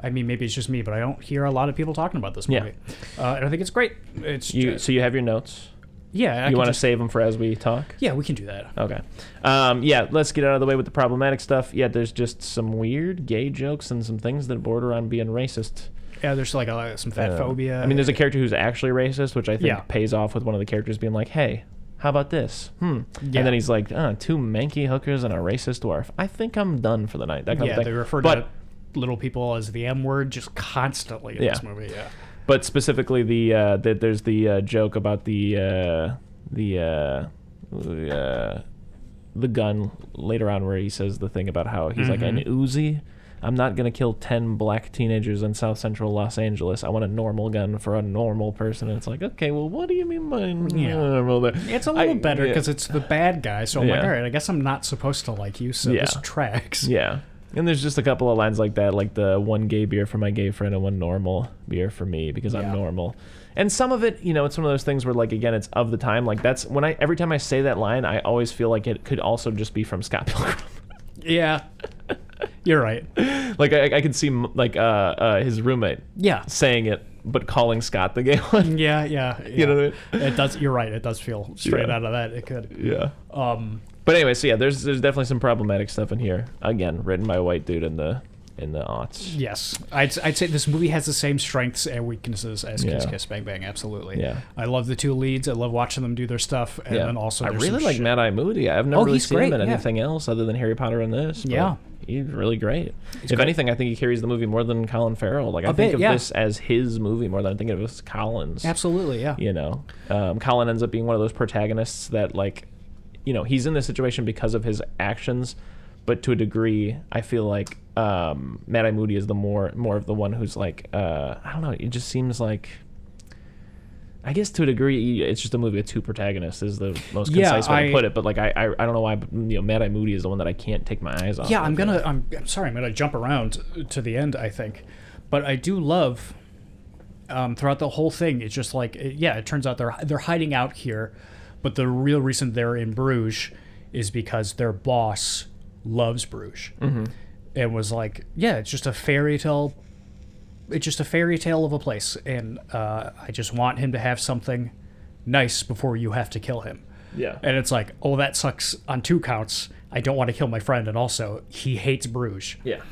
I mean, maybe it's just me, but I don't hear a lot of people talking about this Yeah. movie. Uh, and I think it's great. It's You just, so you have your notes. Yeah. I you want to just- save them for as we talk? Yeah, we can do that. Okay. Um, yeah, let's get out of the way with the problematic stuff. Yeah, there's just some weird gay jokes and some things that border on being racist. Yeah, there's like a, some fat Uh, phobia. I mean, there's a character who's actually racist, which I think Yeah. pays off with one of the characters being like, "Hey, how about this?" Hmm. Yeah. And then he's like, uh, two manky hookers and a racist dwarf. I think I'm done for the night." That kind yeah, of thing. they refer but, to little people as the M word just constantly in Yeah. this movie. Yeah. But specifically the uh, that there's the uh, joke about the uh, the uh, uh, the gun later on where he says the thing about how he's like an Mm-hmm. Uzi. I'm not gonna kill ten black teenagers in South Central Los Angeles. I want a normal gun for a normal person. And it's like, okay, well, what do you mean by Yeah. normal? there? It's a little I- better yeah. because it's the bad guy. So I'm like, all right, I guess I'm not supposed to like you, so Yeah. this tracks. Yeah. And there's just a couple of lines like that, like the one gay beer for my gay friend and one normal beer for me because Yeah. I'm normal. And some of it, you know, it's one of those things where, like, again, it's of the time. Like, that's when I, every time I say that line, I always feel like it could also just be from Scott Pilgrim. Yeah. You're right. like, I, I could see, like, uh, uh, his roommate Yeah. saying it, but calling Scott the gay one. Yeah, yeah. You know I It does. You're right. It does feel straight Yeah. out of that. It could. yeah. Um. But anyway, so yeah, there's there's definitely some problematic stuff in here. Again, written by a white dude in the in the aughts. Yes, I'd, I'd say this movie has the same strengths and weaknesses as Kiss Yeah. Kiss Bang Bang. Absolutely. Yeah. I love the two leads. I love watching them do their stuff, and yeah. then also I really like shit- Mad Eye Moody. I've never Oh, really he's seen him great, in yeah. anything else other than Harry Potter and this. but Yeah. he's really great. if great. anything, I think he carries the movie more than Colin Farrell. Like I A think bit, of yeah. this as his movie more than I think of it as Colin's. Absolutely, yeah. You know, um, Colin ends up being one of those protagonists that like, you know, he's in this situation because of his actions, but to a degree, I feel like um, Mad Eye Moody is the more more of the one who's like, uh, I don't know. It just seems like. I guess to a degree, it's just a movie with two protagonists is the most Yeah, concise way to put it. But like, I, I, I don't know why, but, you know, Mad Eye Moody is the one that I can't take my eyes off. Yeah. I'm gonna. I'm, I'm sorry. I'm gonna jump around to the end. I think, but I do love. Um, throughout the whole thing, it's just like yeah. It turns out they're they're hiding out here, but the real reason they're in Bruges is because their boss loves Bruges, mm-hmm. and was like, yeah, it's just a fairy tale. It's just a fairy tale of a place, and uh, I just want him to have something nice before you have to kill him. Yeah. And it's like, oh, that sucks on two counts. I don't want to kill my friend, and also he hates Bruges. Yeah.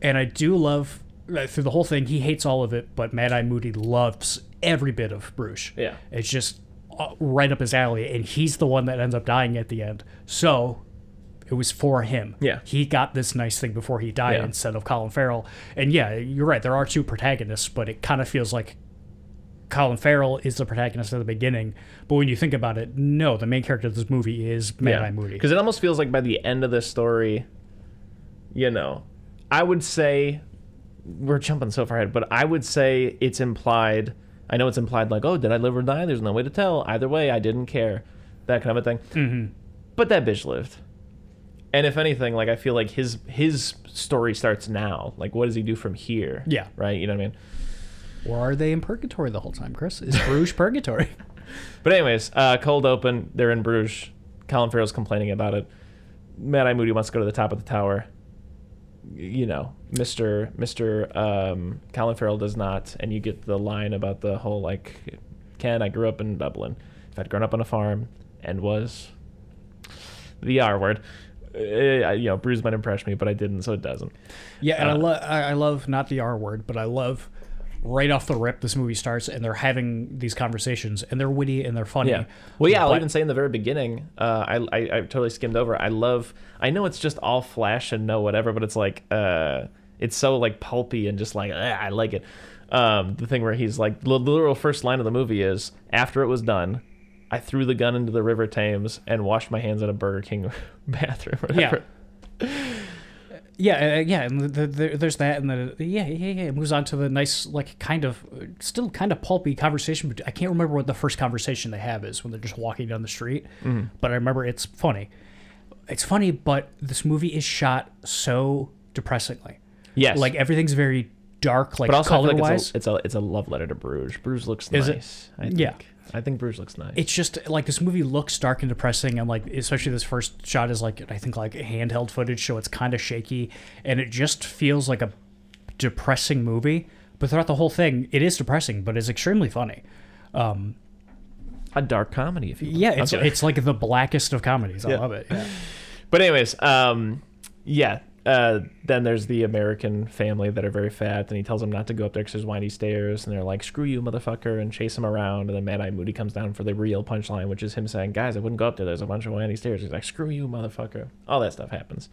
And I do love through the whole thing. He hates all of it, but Mad Eye Moody loves every bit of Bruges. Yeah. it's just Uh, right up his alley, and he's the one that ends up dying at the end. So it was for him. Yeah. he got this nice thing before he died Yeah. instead of Colin Farrell. And yeah, you're right. There are two protagonists, but it kind of feels like Colin Farrell is the protagonist at the beginning, but when you think about it, no, the main character of this movie is Mad Eye Moody. Because it almost feels like by the end of this story, you know, I would say we're jumping so far ahead, but I would say it's implied. I know it's implied like, oh, did I live or die? There's no way to tell. Either way, I didn't care. That kind of a thing. Mm-hmm. But that bitch lived. And if anything, like I feel like his his story starts now. Like, what does he do from here? Yeah. Right. You know what I mean? Or are they in purgatory the whole time, Chris? Is Bruges purgatory? But anyways, uh, cold open. They're in Bruges. Colin Farrell's complaining about it. Mad Eye Moody wants to go to the top of the tower. You know, Mister Mister um, Colin Farrell does not, and you get the line about the whole like, Ken, I grew up in Dublin. If I'd grown up on a farm and was the R word, uh, you know, Bruges might impress me, but I didn't, so it doesn't. Yeah, and I Uh, love I I love not the R word, but I love right off the rip this movie starts and they're having these conversations and they're witty and they're funny. Yeah. Well, yeah. I'll even say in the very beginning, uh, I, I I totally skimmed over. I love. I know it's just all flash and no whatever, but it's like uh, it's so like pulpy and just like "Ah, I like it. Um, the thing where he's like the literal first line of the movie is after it was done, I threw the gun into the River Thames and washed my hands in a Burger King bathroom. Or Yeah. Yeah, uh, yeah, and the, the, there's that, and then yeah, yeah, yeah. It moves on to the nice, like, kind of, uh, still kind of pulpy conversation. But I can't remember what the first conversation they have is when they're just walking down the street. Mm-hmm. But I remember it's funny. It's funny, but this movie is shot so depressingly. Yes. Like everything's very dark, like but also color like wise. it's a, it's a it's a love letter to Bruges. Bruges looks Is it? nice. I think. Yeah. I think Bruges looks nice. it's just like this movie looks dark and depressing and like especially this first shot is like i think like handheld footage so it's kind of shaky and it just feels like a depressing movie, but throughout the whole thing, it is depressing, but it's extremely funny. Um, A dark comedy, if you will. yeah, it's Okay. it's like the blackest of comedies. I Yeah. love it. Yeah. But anyways, um, yeah. Uh, then there's the American family that are very fat, and he tells them not to go up there because there's windy stairs, and they're like, "Screw you, motherfucker!" and chase him around. And then Mad Eye Moody comes down for the real punchline, which is him saying, "Guys, I wouldn't go up there. There's a bunch of windy stairs." He's like, "Screw you, motherfucker!" All that stuff happens.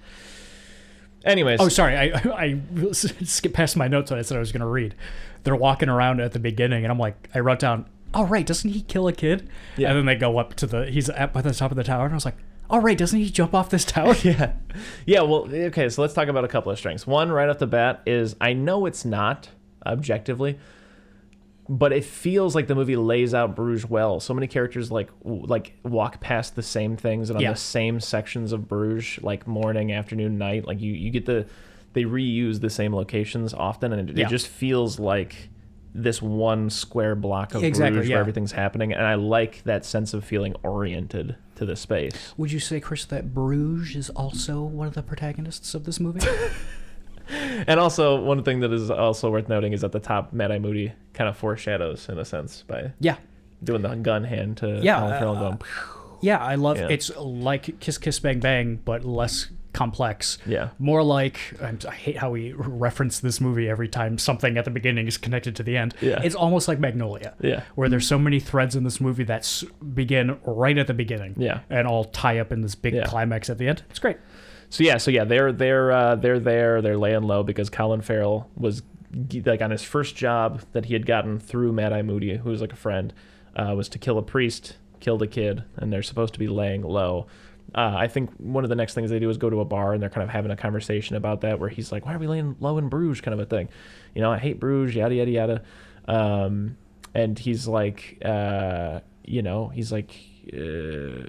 Anyways, Oh, sorry, I I skipped past my notes I said I was going to read. They're walking around at the beginning, and I'm like, I wrote down, "Oh right, doesn't he kill a kid?" Yeah. And then they go up to the he's up by the top of the tower, and I was like, "Oh right, doesn't he jump off this tower?" yeah, yeah. Well, okay. So let's talk about a couple of strengths. One, right off the bat, is I know it's not objectively, but it feels like the movie lays out Bruges well. So many characters like w- like walk past the same things and on Yeah. the same sections of Bruges, like morning, afternoon, night. Like you, you get the they reuse the same locations often, and it, Yeah. it just feels like this one square block of Exactly, Bruges yeah. where everything's happening. And I like that sense of feeling oriented to the space. Would you say, Chris, that Bruges is also one of the protagonists of this movie? And also, one thing that is also worth noting is at the top, Mad Eye Moody kind of foreshadows, in a sense, by yeah, doing the gun hand to Yeah, Colin Farrell uh, going, yeah. I love Yeah. it's like Kiss Kiss Bang Bang, but less complex. yeah, More like I'm, hate how we reference this movie every time something at the beginning is connected to the end. Yeah. It's almost like Magnolia. yeah, where there's so many threads in this movie that begin right at the beginning yeah. and all tie up in this big Yeah. climax at the end. It's great. So yeah, so yeah, they're they're uh, they're there, they're laying low because Colin Farrell was like on his first job that he had gotten through Mad Eye Moody, who was like a friend, uh, was to kill a priest, kill the kid, and they're supposed to be laying low. Uh, I think one of the next things they do is go to a bar and they're kind of having a conversation about that, where he's like, "Why are we laying low in Bruges?" kind of a thing. You know, I hate Bruges, yada yada yada. Um, and he's like, uh, you know, he's like. Uh,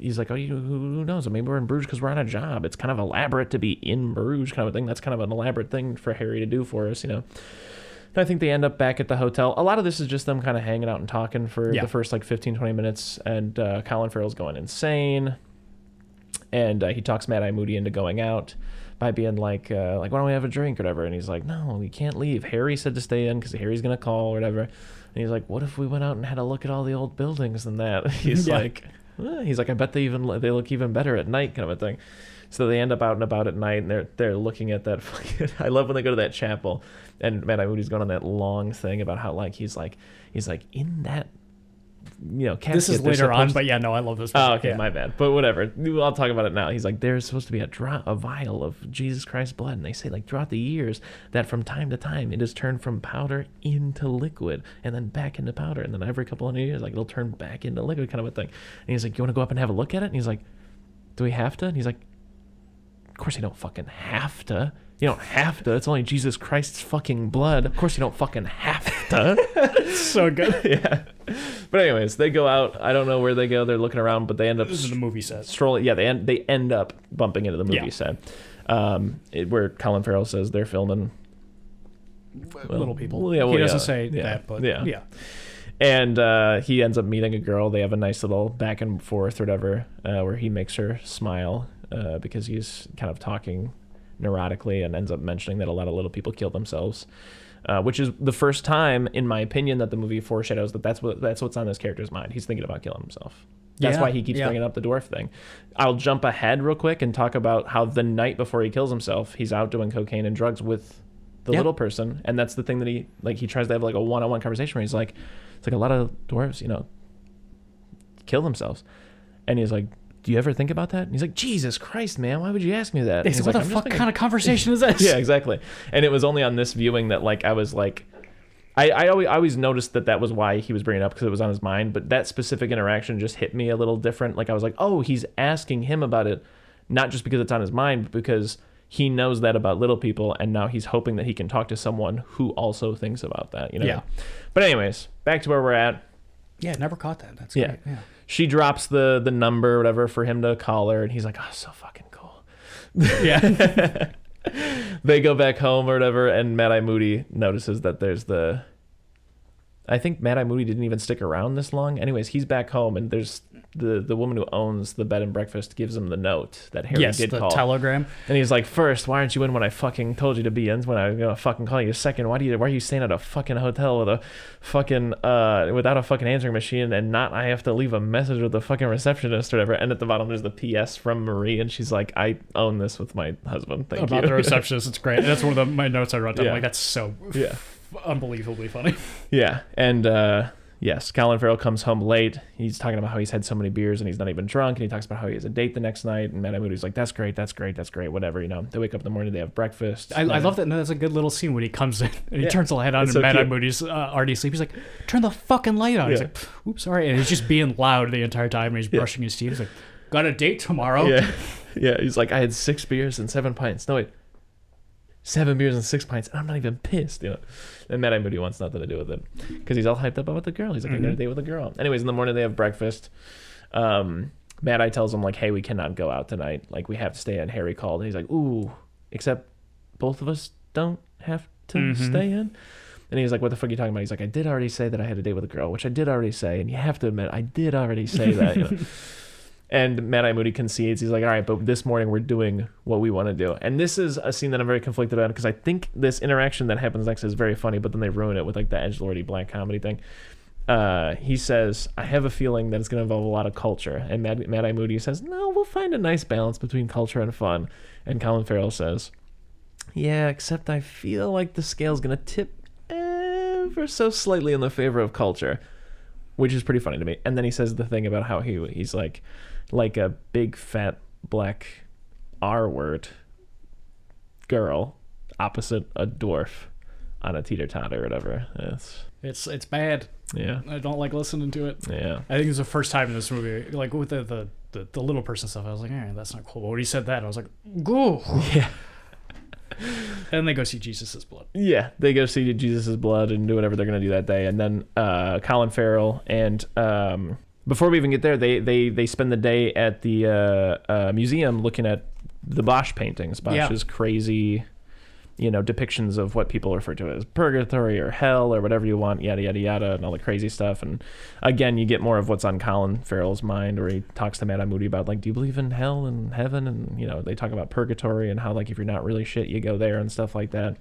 he's like, oh, you, who knows? Maybe we're in Bruges because we're on a job. It's kind of elaborate to be in Bruges, kind of a thing. That's kind of an elaborate thing for Harry to do for us, you know. And I think they end up back at the hotel. A lot of this is just them kind of hanging out and talking for Yeah. the first like 15, 20 minutes. And uh, Colin Farrell's going insane. And uh, he talks Mad Eye Moody into going out by being like, uh, like, why don't we have a drink or whatever? And he's like, no, we can't leave. Harry said to stay in because Harry's going to call or whatever. And he's like, what if we went out and had a look at all the old buildings and that? He's Yeah. like, "Eh," he's like, I bet they even they look even better at night, kind of a thing. So they end up out and about at night, and they're they're looking at that. Fucking, I love when they go to that chapel, and Matt Moody's going on that long thing about how like he's like he's like in that, you know, This is later on, but yeah, no, I love this. Oh, okay, Yeah. my bad. But whatever. I'll talk about it now. He's like, there's supposed to be a drop, a vial of Jesus Christ's blood, and they say like throughout the years that from time to time it is turned from powder into liquid, and then back into powder, and then every couple of years like it'll turn back into liquid, kind of a thing. And he's like, you want to go up and have a look at it? And he's like, do we have to? And he's like, of course you don't fucking have to. You don't have to. It's only Jesus Christ's fucking blood. Of course you don't fucking have to. so good. yeah. But anyways, they go out. I don't know where they go. They're looking around, but they end up This is the movie set. strolling. Yeah, they end they end up bumping into the movie Yeah. set, um, it, where Colin Farrell says they're filming. Little people. well, yeah, well, he doesn't yeah, say yeah, that, but yeah. yeah. and uh, he ends up meeting a girl. They have a nice little back and forth or whatever, uh, where he makes her smile uh, because he's kind of talking neurotically and ends up mentioning that a lot of little people kill themselves. Uh, which is the first time, in my opinion, that the movie foreshadows that that's what that's what's on this character's mind. He's thinking about killing himself. That's Yeah, why he keeps yeah. bringing up the dwarf thing. I'll jump ahead real quick and talk about how the night before he kills himself, he's out doing cocaine and drugs with the Yeah. little person, and that's the thing that he like. He tries to have like a one-on-one conversation where he's like, "It's like a lot of dwarves, you know, kill themselves," and he's like, "Do you ever think about that?" And he's like, "Jesus Christ, man, why would you ask me that?" He's what like, the fuck thinking- kind of conversation is this? yeah, exactly. And it was only on this viewing that like I was like, I I always, I always noticed that that was why he was bringing it up because it was on his mind. But that specific interaction just hit me a little different. Like I was like, oh, he's asking him about it, not just because it's on his mind, but because he knows that about little people, and now he's hoping that he can talk to someone who also thinks about that. You know. Yeah. But anyways, back to where we're at. Yeah, never caught that. That's Yeah. great. Yeah. She drops the the number, or whatever, for him to call her, and he's like, oh, so fucking cool. Yeah. they go back home or whatever, and Mad Eye Moody notices that there's the. I think Mad Eye Moody didn't even stick around this long. Anyways, he's back home, and there's the the woman who owns the bed and breakfast gives him the note that Harry did call. yes, did the call. telegram. and he's like, first, why aren't you in when I fucking told you to be in? When I gonna fucking call you. Second, why do you why are you staying at a fucking hotel with a fucking uh without a fucking answering machine and not I have to leave a message with the fucking receptionist or whatever. And at the bottom there's the PS from Marie, and she's like, I own this with my husband. Thank about you. the receptionist. It's great. That's one of the, my notes I wrote down. Yeah. Like that's so yeah. unbelievably funny. Yeah, and uh, yes, Colin Farrell comes home late. He's talking about how he's had so many beers and he's not even drunk, and he talks about how he has a date the next night. And Matt Moody's like, "That's great, that's great, that's great, whatever." You know, they wake up in the morning, they have breakfast. I, I love that. No, that's a good little scene when he comes in and he Yeah. turns the light on It's and so cute. Moody's uh, already asleep. He's like, "Turn the fucking light on." He's like, "Oops, sorry," and he's just being loud the entire time. And he's Yeah. brushing his teeth. He's like, "Got a date tomorrow." Yeah, yeah. He's like, "I had six beers and seven pints." No wait, seven beers and six pints, and I'm not even pissed. You know, and Mad Eye Moody wants nothing to do with it because he's all hyped up about the girl. He's like, "I got a date with a girl." Anyways, in the morning they have breakfast. Um, Mad Eye tells him like, "Hey, we cannot go out tonight. Like, we have to stay in." Harry called. And he's like, "Ooh, except both of us don't have to Mhm. stay in." And he's like, "What the fuck are you talking about?" He's like, "I did already say that I had a date with a girl, which I did already say, and you have to admit, I did already say that." You know? And Mad Eye Moody concedes. He's like, "All right, but this morning we're doing what we want to do." And this is a scene that I'm very conflicted on because I think this interaction that happens next is very funny, but then they ruin it with like the edge lordy black comedy thing. Uh, he says, "I have a feeling that it's going to involve a lot of culture." And Mad, Mad Eye Moody says, "No, we'll find a nice balance between culture and fun." And Colin Farrell says, "Yeah, except I feel like the scale's going to tip ever so slightly in the favor of culture." Which is pretty funny to me. And then he says the thing about how he he's like like a big fat black R word girl opposite a dwarf on a teeter totter or whatever. It's It's it's bad. yeah. I don't like listening to it. Yeah. I think it's the first time in this movie, like with the the, the, the little person stuff. I was like, all right, that's not cool. But when he said that, I was like, go. Yeah. And they go see Jesus' blood. Yeah, they go see Jesus' blood and do whatever they're gonna do that day, and then uh, Colin Farrell and um, before we even get there, they they they spend the day at the uh, uh, museum looking at the Bosch paintings. Bosch's crazy, you know, depictions of what people refer to as purgatory or hell or whatever you want, yada yada yada, and all the crazy stuff. And again, you get more of what's on Colin Farrell's mind, where he talks to Mad Eye Moody about like, do you believe in hell and heaven? And you know, they talk about purgatory and how like if you're not really shit, you go there and stuff like that.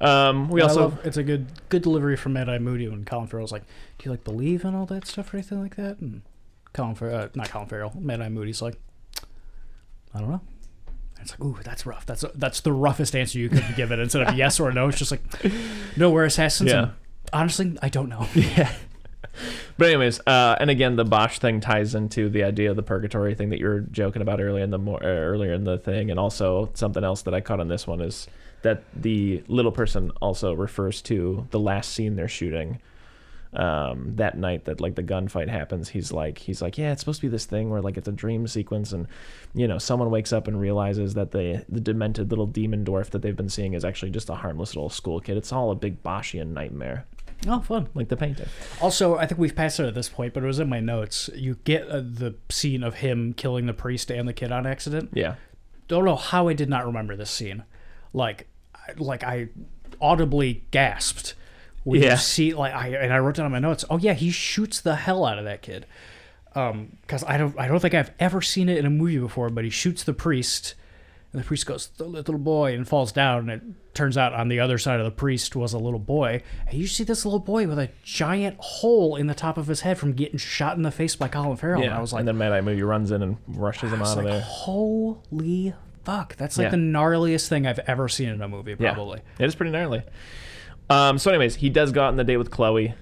Um, we also love- it's a good good delivery from Mad Eye Moody when Colin Farrell's like, "Do you like believe in all that stuff or anything like that?" And Colin Farrell, uh, not Colin Farrell, Mad Eye Moody's like, "I don't know." And it's like, "Ooh, that's rough. That's that's the roughest answer you could give it instead of yes or no. It's just like, no, we're assassins. Yeah. And honestly, I don't know. yeah. But anyways, uh, and again, the Bosch thing ties into the idea of the purgatory thing that you were joking about earlier in the more uh, earlier in the thing, and also something else that I caught on this one is that the little person also refers to the last scene they're shooting. Um, that night that like the gunfight happens, he's like he's like, yeah, it's supposed to be this thing where like it's a dream sequence, and you know someone wakes up and realizes that the the demented little demon dwarf that they've been seeing is actually just a harmless little school kid. It's all a big Boschian nightmare, Oh, fun. like the painting. Also, I think we've passed it at this point, but it was in my notes. You get uh, the scene of him killing the priest and the kid on accident. Yeah. don't know how I did not remember this scene. Like, I- like I audibly gasped We Yeah. see like I and I wrote down on my notes. Oh yeah, he shoots the hell out of that kid. Um, because I don't I don't think I've ever seen it in a movie before. But he shoots the priest, and the priest goes the little boy and falls down. And it turns out on the other side of the priest was a little boy. And you see this little boy with a giant hole in the top of his head from getting shot in the face by Colin Farrell. And Yeah, I was like, and then Mad Eye Moody runs in and rushes him out of like, there. Holy fuck. That's like Yeah. the gnarliest thing I've ever seen in a movie, Yeah. probably. It is pretty gnarly. Um, so, anyways, he does go out on the date with Chloe.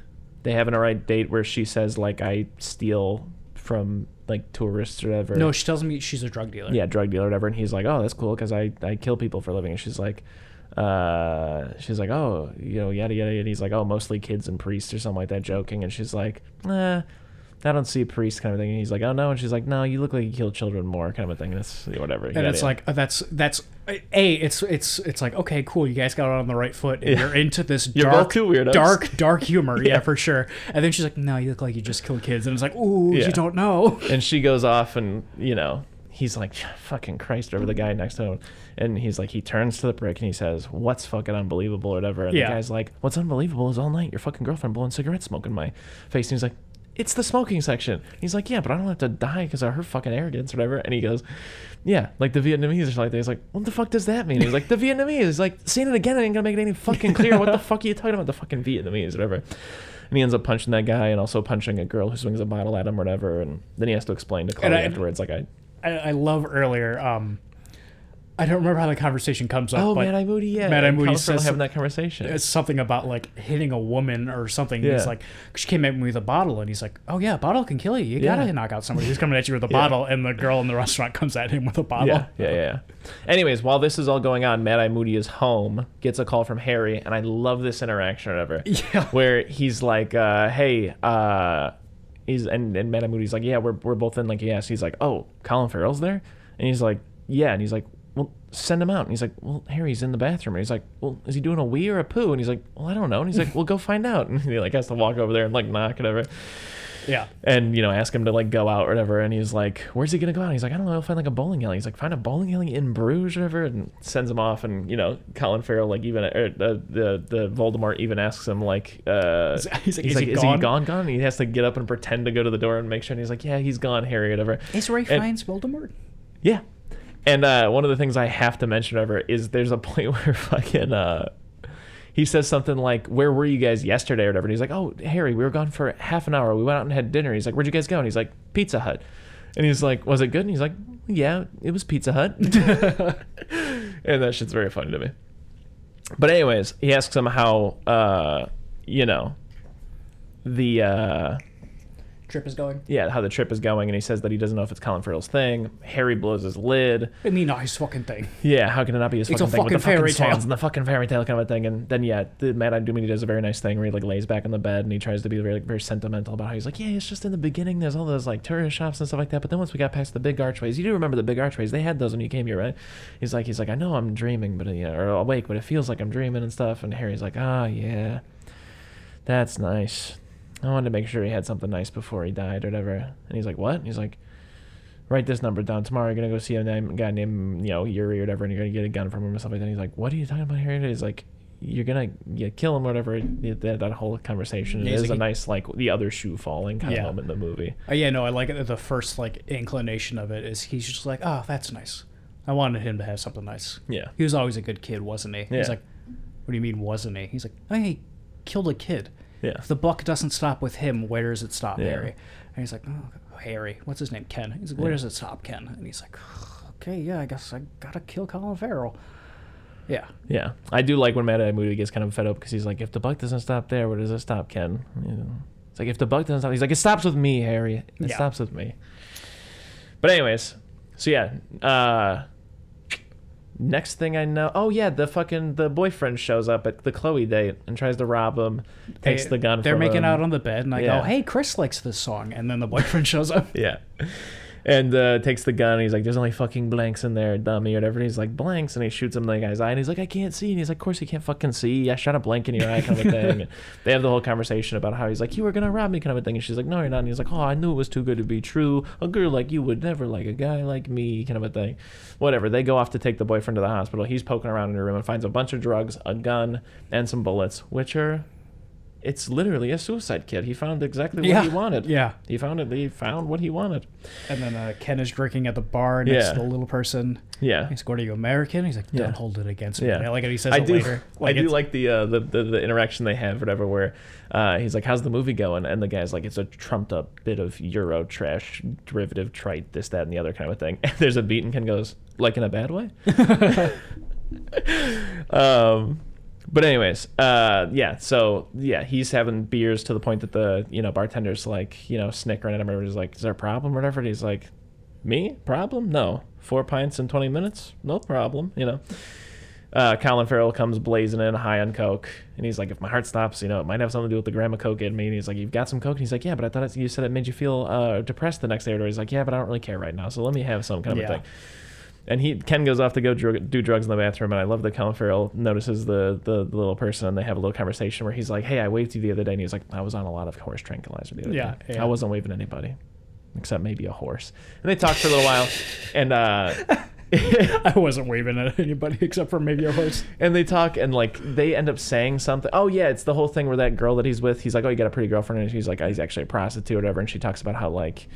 They have an alright date where she says like I steal from like tourists or whatever. No, she tells me she's a drug dealer. yeah, drug dealer or whatever, and he's like, oh, that's cool because I I kill people for a living. And she's like, uh, she's like, oh, you know, yada yada. And he's like, oh, mostly kids and priests or something like that, joking. And she's like, nah. I don't see a priest kind of thing. And he's like, oh no. And she's like, no, you look like you kill children more kind of a thing. That's whatever. And it's like uh, that's that's a it's it's it's like okay cool you guys got on the right foot and Yeah. you're into this dark both two weirdos. dark dark humor yeah. Yeah. for sure and then she's like no you look like you just killed kids and it's like ooh Yeah. you don't know and she goes off and you know he's like fucking christ over the guy next to him and he's like he turns to the brick and he says what's fucking unbelievable or whatever and Yeah. the guy's like what's unbelievable is all night your fucking girlfriend blowing cigarette smoke in my face and he's like it's the smoking section. He's like, yeah, but I don't have to die because of her fucking arrogance or whatever. And he goes, yeah, like the Vietnamese are like that. He's like, what the fuck does that mean? He's like, the Vietnamese. He's like, saying it again I ain't gonna make it any fucking clear. What the fuck are you talking about? The fucking Vietnamese, whatever. And he ends up punching that guy and also punching a girl who swings a bottle at him or whatever. And then he has to explain to Chloe I- afterwards, like, I, I, I love earlier. Um, I don't remember how the conversation comes up. oh, but Mad Eye Moody, yeah. Mad Eye and Moody says having that conversation. it's something about like hitting a woman or something. Yeah. He's like, she came at me with a bottle, and he's like, "Oh yeah, a bottle can kill you. You Yeah. gotta knock out somebody who's coming at you with a Yeah. bottle." And the girl in the restaurant comes at him with a bottle. Yeah, yeah, yeah. Anyways, while this is all going on, Mad Eye Moody is home, gets a call from Harry, and I love this interaction or whatever. Yeah. Where he's like, uh, hey, uh, he's and, and Mad Eye Moody's like, yeah, we're, we're both in like yes. He's like, oh, Colin Farrell's there? And he's like, yeah. And he's like, send him out. And he's like, well, Harry's in the bathroom. And he's like, well, is he doing a wee or a poo? And he's like, well, I don't know. And he's like, well, go find out. And he like has to walk over there and like knock and whatever Yeah. and you know ask him to like go out or whatever and he's like where's he gonna go out And he's like i don't know he'll find like a bowling alley he's like find a bowling alley in bruges or whatever and sends him off and you know colin farrell like even er, the the the voldemort even asks him like uh He's- he's like, he's "Is like he is gone?" he gone gone and he has to get up and pretend to go to the door and make sure and he's like yeah he's gone harry or whatever Is Ray And- finds Voldemort? yeah. And uh, one of the things I have to mention ever is there's a point where fucking uh, he says something like, "Where were you guys yesterday?" or whatever. And he's like, "Oh, Harry, we were gone for half an hour. We went out and had dinner." He's like, "Where'd you guys go?" And he's like, "Pizza Hut." And he's like, "Was it good?" And he's like, "Yeah, it was Pizza Hut." and that shit's very funny to me. But anyways, he asks him how, uh, you know, the. Uh, Trip is going. yeah, how the trip is going, and he says that he doesn't know if it's Colin Farrell's thing. Harry blows his lid. I mean, his fucking thing. Yeah, how can it not be his It's fucking a thing with the fucking fairy fucking tale. and the fucking fairy tale kind of a thing? And then yeah, the Mad Eye Moody does a very nice thing where he like lays back on the bed and he tries to be very like, very sentimental about how he's like, yeah, it's just in the beginning. There's all those like tourist shops and stuff like that, but then once we got past the big archways, you do remember the big archways? They had those when you came here, right? He's like, he's like, I know I'm dreaming, but you know, or awake, but it feels like I'm dreaming and stuff. And Harry's like, ah, yeah, that's nice. I wanted to make sure he had something nice before he died or whatever. And he's like, what? And he's like, write this number down. Tomorrow you're gonna go see a name, guy named you know Yuri or whatever, and you're gonna get a gun from him or something. Like that. He's like, what are you talking about, Harry? He's like, you're gonna yeah, kill him or whatever. That, that whole conversation Yeah, it is like, a he- nice like the other shoe falling kind Yeah. of moment in the movie. Uh, yeah, no, I like it. The first like inclination of it is he's just like, oh, that's nice. I wanted him to have something nice. Yeah, He was always a good kid, wasn't he? Yeah. He's like, what do you mean, wasn't he? He's like, he killed a kid. Yeah, If the buck doesn't stop with him, where does it stop, Yeah. Harry? And he's like, oh, Harry. What's his name? Ken. He's like, where Yeah. does it stop, Ken? And he's like, okay, yeah, I guess I gotta kill Colin Farrell. Yeah. yeah. I do like when Mad Eye Moody gets kind of fed up because he's like, if the buck doesn't stop there, where does it stop, Ken? You know, it's like if the buck doesn't stop, he's like, it stops with me, Harry. It Yeah. stops with me. But anyways, so yeah, uh, next thing I know, oh yeah, the fucking the boyfriend shows up at the Chloe date and tries to rob him, takes They- the gun. They're making him. out on the bed, and I Yeah. go, hey, Chris likes this song. And then the boyfriend shows up. Yeah. And uh, takes the gun. And he's like, "There's only fucking blanks in there, dummy, or whatever." And he's like, "Blanks," and he shoots him in the guy's eye. And he's like, "I can't see." And he's like, "Of course you can't fucking see. I shot a blank in your eye, kind of a thing." And they have the whole conversation about how he's like, "You were gonna rob me," kind of a thing. And she's like, "No, you're not." And he's like, "Oh, I knew it was too good to be true. A girl like you would never like a guy like me," kind of a thing. Whatever. They go off to take the boyfriend to the hospital. He's poking around in her room and finds a bunch of drugs, a gun, and some bullets, which are. It's literally a suicide kit. He found exactly what Yeah. he wanted. Yeah. He found it. He found what he wanted. And then uh, Ken is drinking at the bar next Yeah. to the little person. Yeah. He's like, "What are you American?" He's like, "Don't Yeah. hold it against me." Yeah. I like it. He says I do. later. I do like the, uh, the the the interaction they have, whatever. Where uh, he's like, "How's the movie going?" And the guy's like, "It's a trumped up bit of Euro trash, derivative, trite, this, that, and the other kind of thing." And there's a beat, and Ken goes, "Like in a bad way." um, but anyways, uh, yeah. So yeah, he's having beers to the point that the you know bartender's like you know snickering at him or he's like, "Is there a problem?" or whatever. And he's like, "Me problem? No. Four pints in twenty minutes? No problem." You know. Uh, Colin Farrell comes blazing in, high on coke, and he's like, "If my heart stops, you know, it might have something to do with the gram of coke in me." And he's like, "You've got some coke?" And he's like, "Yeah, but I thought it, you said it made you feel uh, depressed the next day." Or he's like, "Yeah, but I don't really care right now, so let me have some kind of Yeah. a thing." And he Ken goes off to go drug, do drugs in the bathroom, and I love that Colin Farrell notices the, the the little person, and they have a little conversation where he's like, "Hey, I waved to you the other day," and he's like, "I was on a lot of horse tranquilizer the other Yeah, day. yeah. I wasn't waving anybody, except maybe a horse." And they talk for a little while, and uh, I wasn't waving at anybody except for maybe a horse. and they talk and like they end up saying something. Oh yeah, it's the whole thing where that girl that he's with, he's like, oh, you got a pretty girlfriend, and she's like, oh, he's actually a prostitute or whatever, and she talks about how like,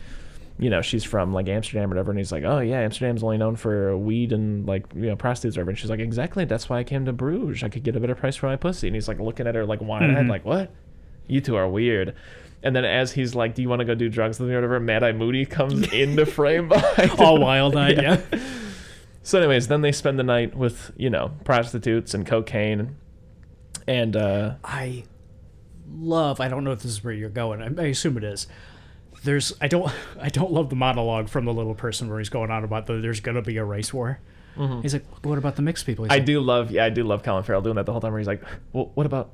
you know, she's from like Amsterdam or whatever, and he's like, oh yeah, Amsterdam's only known for weed and like you know prostitutes or whatever, and she's like, exactly, that's why I came to Bruges, I could get a better price for my pussy, and he's like looking at her like wide-eyed, like what? You two are weird. And then as he's like, "Do you want to go do drugs with me or whatever?" Mad Eye Moody comes into frame All wild-eyed, yeah. So, anyways, then they spend the night with you know prostitutes and cocaine, and uh, I love. I don't know if this is where you're going. I, I assume it is. There's. I don't. I don't love the monologue from the little person where he's going on about the, there's gonna be a race war. He's like, what about the mixed people? He's Mm-hmm. I like, do love, yeah, I do love Colin Farrell doing that the whole time. Where he's like, "Well, what about,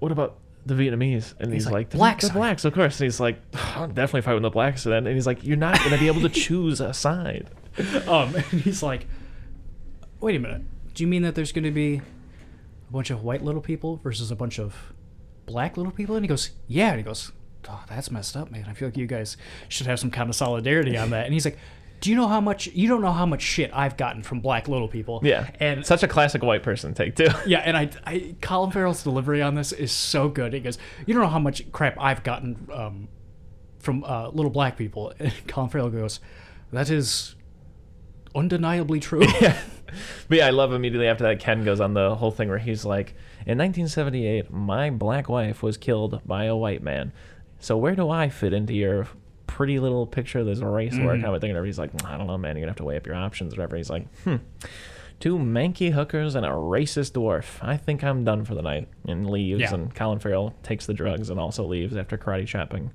what about the Vietnamese?" And he's, like, like, "The- "Black the blacks, of course." And he's like, "I'm definitely fighting the blacks." Then, and he's like, "You're not gonna be able to choose a side." um, and he's like, wait a minute. Do you mean that there's gonna be a bunch of white little people versus a bunch of black little people? And he goes, yeah. And he goes, oh, that's messed up, man. I feel like you guys should have some kind of solidarity on that. And he's like. Do you know how much you don't know how much shit I've gotten from black little people? Yeah, and such a classic white person take too. Yeah, and I, I Colin Farrell's delivery on this is so good. He goes, "You don't know how much crap I've gotten um, from uh, little black people." And Colin Farrell goes, "That is undeniably true." Yeah. But yeah, I love immediately after that. Ken goes on the whole thing where he's like, "In 1978, my black wife was killed by a white man. So where do I fit into your pretty little picture of this race war kind of thing?" And everybody's like, "I don't know, man. You're gonna have to weigh up your options, or whatever." He's like, "Hmm." Two manky hookers and a racist dwarf. I think I'm done for the night. And leaves. Yeah. And Colin Farrell takes the drugs and also leaves after karate chopping.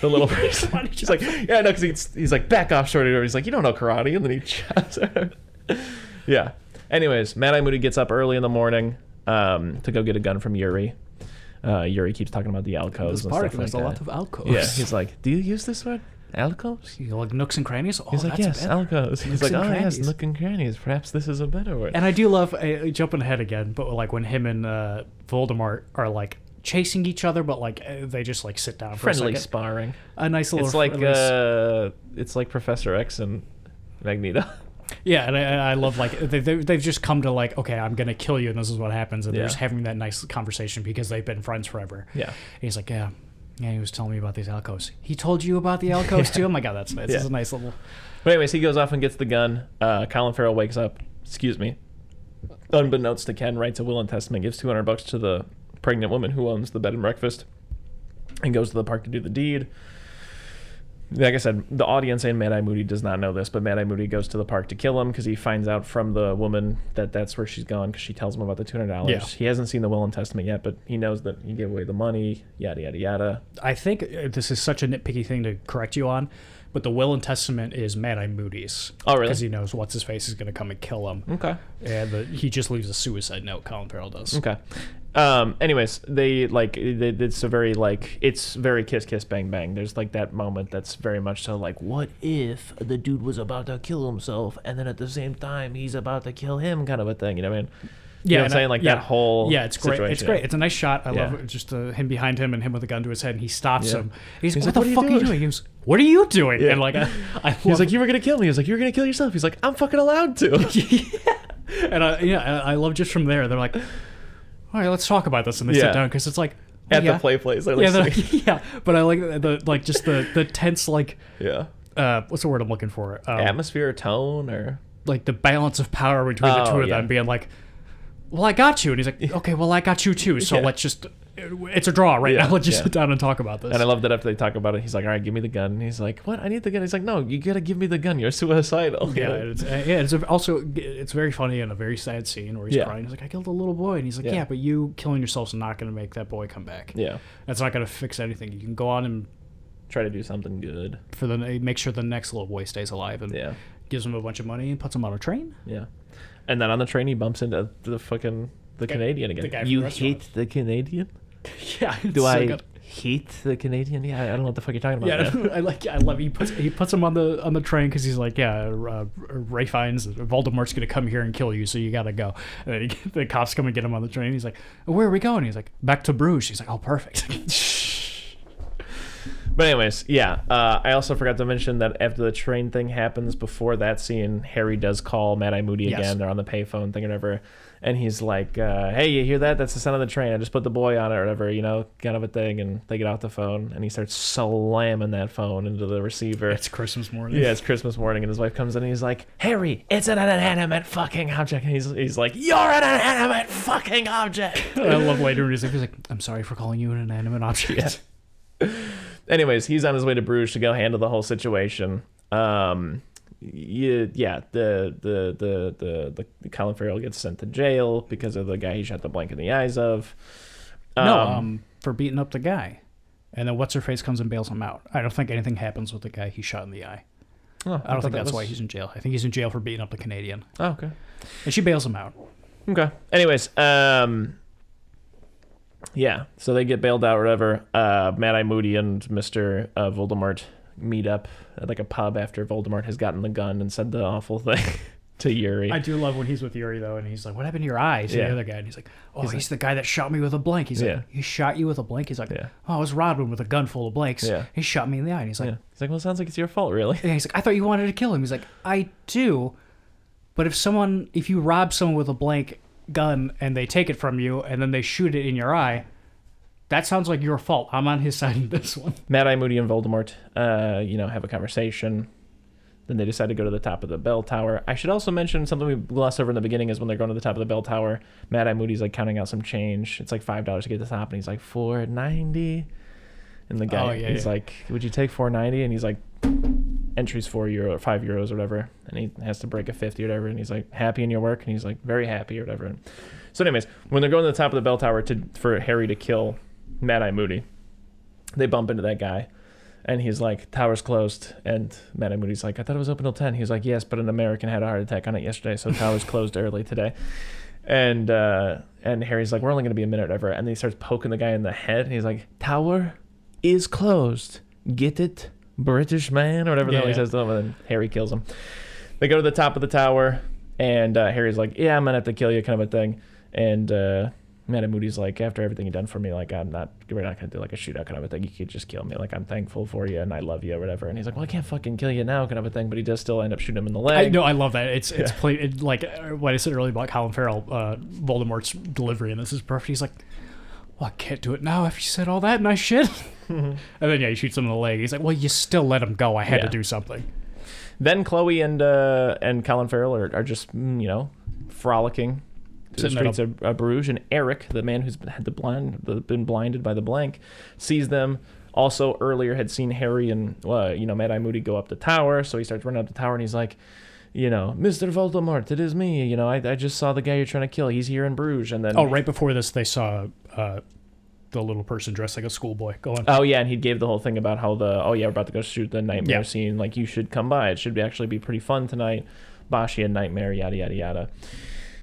The little person. She's like, yeah, no, because he's, he's like, back off, shorty. Or he's like, you don't know karate. And then he chops her. yeah. Anyways, Mad Eye Moody gets up early in the morning um, to go get a gun from Yuri. Uh, Yuri keeps talking about the alcoves This and park stuff there's like a that. lot of alcoves. yeah, he's like, do you use this word? Alcoves? You like nooks and crannies. Oh, He's like, that's yes, better. alcoves. He's Nooks like, and oh, yes, crannies." nook and crannies. Perhaps this is a better word. And I do love uh, jumping ahead again, but like when him and uh, Voldemort are like chasing each other, but like uh, they just like sit down for Friendly a second. sparring. A nice little. It's like friendly s- uh, it's like Professor X and Magneto. Yeah, and I, I love like they, they they've just come to like okay, I'm gonna kill you, and this is what happens, and they're Yeah. just having that nice conversation because they've been friends forever. Yeah. And he's like, yeah, yeah, he was telling me about these alcoves. He told you about the alcoves too. Oh my god, that's nice. Yeah. It's a nice little. But anyways, he goes off and gets the gun. Uh, Colin Farrell wakes up. Excuse me. Unbeknownst to Ken, writes a will and testament, gives 200 bucks to the pregnant woman who owns the bed and breakfast, and goes to the park to do the deed. Like I said, the audience and Mad Eye Moody does not know this, but Mad Eye Moody goes to the park to kill him because he finds out from the woman that that's where she's gone because she tells him about the $200. Yeah. He hasn't seen the will and testament yet, but he knows that he gave away the money, yada, yada, yada. I think uh, this is such a nitpicky thing to correct you on, but the will and testament is Mad Eye Moody's. Oh, really? Because he knows what's his face is gonna come and kill him, Okay. and the, he just leaves a suicide note. Colin Farrell does. Okay. Um. Anyways, they like they, it's a very like it's very kiss kiss bang bang. There's like that moment that's very much so like what if the dude was about to kill himself and then at the same time he's about to kill him kind of a thing. You know what I mean? You know what I'm saying? Like yeah. that whole yeah, it's great. It's great. It's a nice shot. I Yeah. love it. just uh, him behind him and him with a gun to his head, and he stops Yeah. him. He's, He's what like, the "What are you fuck are you doing?" He goes, "What are you doing?" Yeah. And like, I, I He's love- like, you were gonna kill me. He's like, you're gonna kill yourself. He's like, I'm fucking allowed to. yeah. and I, yeah, and I love just from there. They're like, all right, let's talk about this, and they Yeah. sit down because it's like oh, At yeah. the play place, they're Yeah, like, they're- sitting- yeah, but I like the, like just the the tense like yeah, uh what's the word I'm looking for? Um, atmosphere, tone, or like the balance of power between the Oh, two of yeah. them being like, well, I got you, and he's like, okay, well, I got you too, so Yeah. let's just it's a draw right Yeah, now. Let's just yeah. sit down and talk about this. And I love that after they talk about it, he's like, "All right, give me the gun." And he's like, "What? I need the gun." He's like, "No, you gotta give me the gun. You're suicidal." yeah, it's, uh, yeah. It's also it's very funny and a very sad scene where he's Yeah. crying. He's like, "I killed a little boy," and he's like, Yeah. "Yeah, but you killing yourself's not going to make that boy come back. yeah. That's not going to fix anything. You can go on and Try to do something good. for the make sure the next little boy stays alive and Yeah, gives him a bunch of money and puts him on a train. yeah. And then on the train, he bumps into the fucking the Guy- Canadian again. the you the hate the Canadian? yeah, Do I good. hate the Canadian? Yeah, I don't know what the fuck you're talking about. Yeah. I like. I love. He puts he puts him on the on the train because he's like, yeah, uh, Ralph Fiennes Voldemort's gonna come here and kill you, so you gotta go. And then he, the cops come and get him on the train. He's like, where are we going? He's like, back to Bruges. He's like, oh, perfect. But anyways, yeah. Uh, I also forgot to mention that after the train thing happens, before that scene, Harry does call Mad Eye Moody Yes. again. They're on the payphone thing or whatever, and he's like, uh, "Hey, you hear that? That's the sound of the train. I just put the boy on it or whatever, you know, kind of a thing." And they get off the phone, and he starts slamming that phone into the receiver. It's Christmas morning. Yeah, it's Christmas morning, and his wife comes in, and he's like, "Harry, it's an inanimate fucking object." And he's he's like, "You're an inanimate fucking object." I love later when he's like, he's like, I'm sorry for calling you an inanimate object. anyways, he's on his way to Bruges to go handle the whole situation. Um, yeah, yeah, the the the the the Colin Farrell gets sent to jail because of the guy he shot the blank in the eyes of. no, um, for beating up the guy. And then what's her face comes and bails him out. I don't think anything happens with the guy he shot in the eye. oh, I don't thought think that that's why he's in jail. I think he's in jail for beating up the Canadian. Oh, okay. And she bails him out. Okay. Anyways, um, yeah. So they get bailed out, or whatever. Uh, Mad Eye Moody and Mister uh, Voldemort meet up at like a pub after Voldemort has gotten the gun and said the awful thing to Yuri. I do love when he's with Yuri though, and he's like, "What happened to your eyes?" And Yeah. the other guy, and he's like, "Oh, He's he's, the guy that shot me with a blank." He's Yeah. like, "He shot you with a blank?" He's like, Yeah. "Oh, I was robbing with a gun full of blanks. Yeah. He shot me in the eye." And he's like, yeah. He's like, well, it sounds like it's your fault, really. And he's like, I thought you wanted to kill him. He's like, I do. But if someone, if you rob someone with a blank gun and they take it from you and then they shoot it in your eye, that sounds like your fault. I'm on his side in this one. Mad Eye Moody and Voldemort, uh, you know, have a conversation. Then they decide to go to the top of the bell tower. I should also mention something we glossed over in the beginning is when they're going to the top of the bell tower. Mad Eye Moody's like counting out some change. It's like five dollars to get to the top, and he's like four ninety. And the guy, Oh, yeah, he's yeah. like, "Would you take four ninety? And he's like, "Entries four euro or five euros or whatever." And he has to break a fifty or whatever. And he's like, "Happy in your work?" And he's like, "Very happy" or whatever. So, anyways, when they're going to the top of the bell tower to for Harry to kill Mad Eye Moody, they bump into that guy and he's like tower's closed. And Mad Eye Moody's like I thought it was open till 10 he's like yes but an American had a heart attack on it yesterday so tower's closed early today. And uh and Harry's like we're only gonna be a minute whatever and then he starts poking the guy in the head and he's like tower is closed. Get it? British man? Or whatever the hell he says to him and then Harry kills him. They go to the top of the tower and uh, Harry's like yeah I'm gonna have to kill you kind of a thing. And uh Mad Moody's like, after everything you've done for me, like I'm not, we're not gonna do like a shootout kind of a thing. You could just kill me. Like I'm thankful for you and I love you or whatever. And he's like, well, I can't fucking kill you now, kind of a thing. But he does still end up shooting him in the leg. I know, I love that. It's it's Yeah. it, like what I said earlier about Colin Farrell, uh, Voldemort's delivery, and this is perfect. He's like, "Well, I can't do it now after you said all that nice shit." and then yeah, he shoots him in the leg. He's like, "Well, you still let him go. I had Yeah. to do something." Then Chloe and uh, and Colin Farrell are, are just mm, you know frolicking the streets of, Bruges, and Eric, the man who's been, had the blind the, been blinded by the blank, sees them. Also earlier had seen Harry and uh, you know Mad Eye Moody go up the tower, so he starts running up the tower and he's like, you know, Mister Voldemort, it is me. You know, I, I just saw the guy you're trying to kill. He's here in Bruges, and then Oh, right before this, they saw uh, the little person dressed like a schoolboy going. Oh yeah, and he gave the whole thing about how the oh yeah we're about to go shoot the nightmare Yeah. scene. Like you should come by. It should be actually be pretty fun tonight. Bashi and nightmare yada yada yada.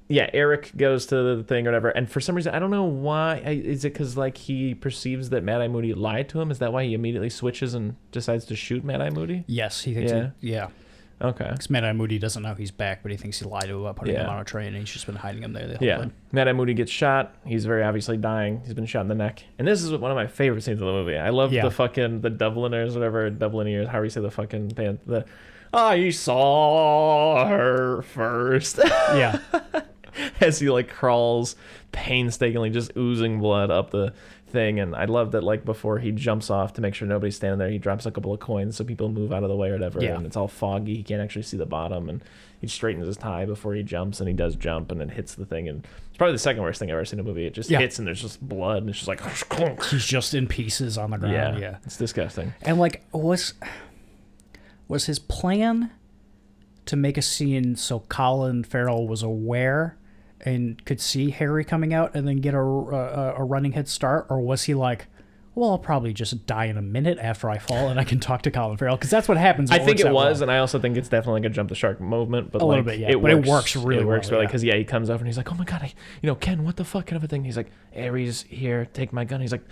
Yeah, Eric goes to the thing or whatever, and for some reason I don't know why. Is it because like he perceives that Mad Eye Moody lied to him? Is that why he immediately switches and decides to shoot Mad Eye Moody? yes, he thinks. Yeah. He, yeah. Okay. Because Mad Eye Moody doesn't know he's back, but he thinks he lied to him about putting him on a train, and he's just been hiding him there the whole Yeah, time. Mad Eye Moody gets shot. He's very obviously dying. He's been shot in the neck, and this is one of my favorite scenes of the movie. I love Yeah. the fucking the Dubliners, whatever Dubliners, however you say the fucking band. The I saw her first Yeah. as he like crawls painstakingly, just oozing blood up the thing. And I love that like before he jumps off to make sure nobody's standing there, he drops a couple of coins so people move out of the way or whatever. Yeah. And it's all foggy. He can't actually see the bottom, and he straightens his tie before he jumps, and he does jump, and it hits the thing. And it's probably the second worst thing I've ever seen in a movie. It just Yeah. hits, and there's just blood, and it's just like he's just in pieces on the ground. Yeah, yeah. it's disgusting. And like was was his plan to make a scene so Colin Farrell was aware and could see Harry coming out and then get a, a, a running head start, or was he like, well, I'll probably just die in a minute after I fall and I can talk to Colin Farrell because that's what happens. I think it was, well. and I also think it's definitely like a jump the shark movement. But A like, little bit, yeah, it but it works, works really It works well, really yeah. because yeah, he comes over and he's like, "Oh my god, I, you know, Ken, what the fuck kind of a thing?" He's like, "Ares here, take my gun." He's like,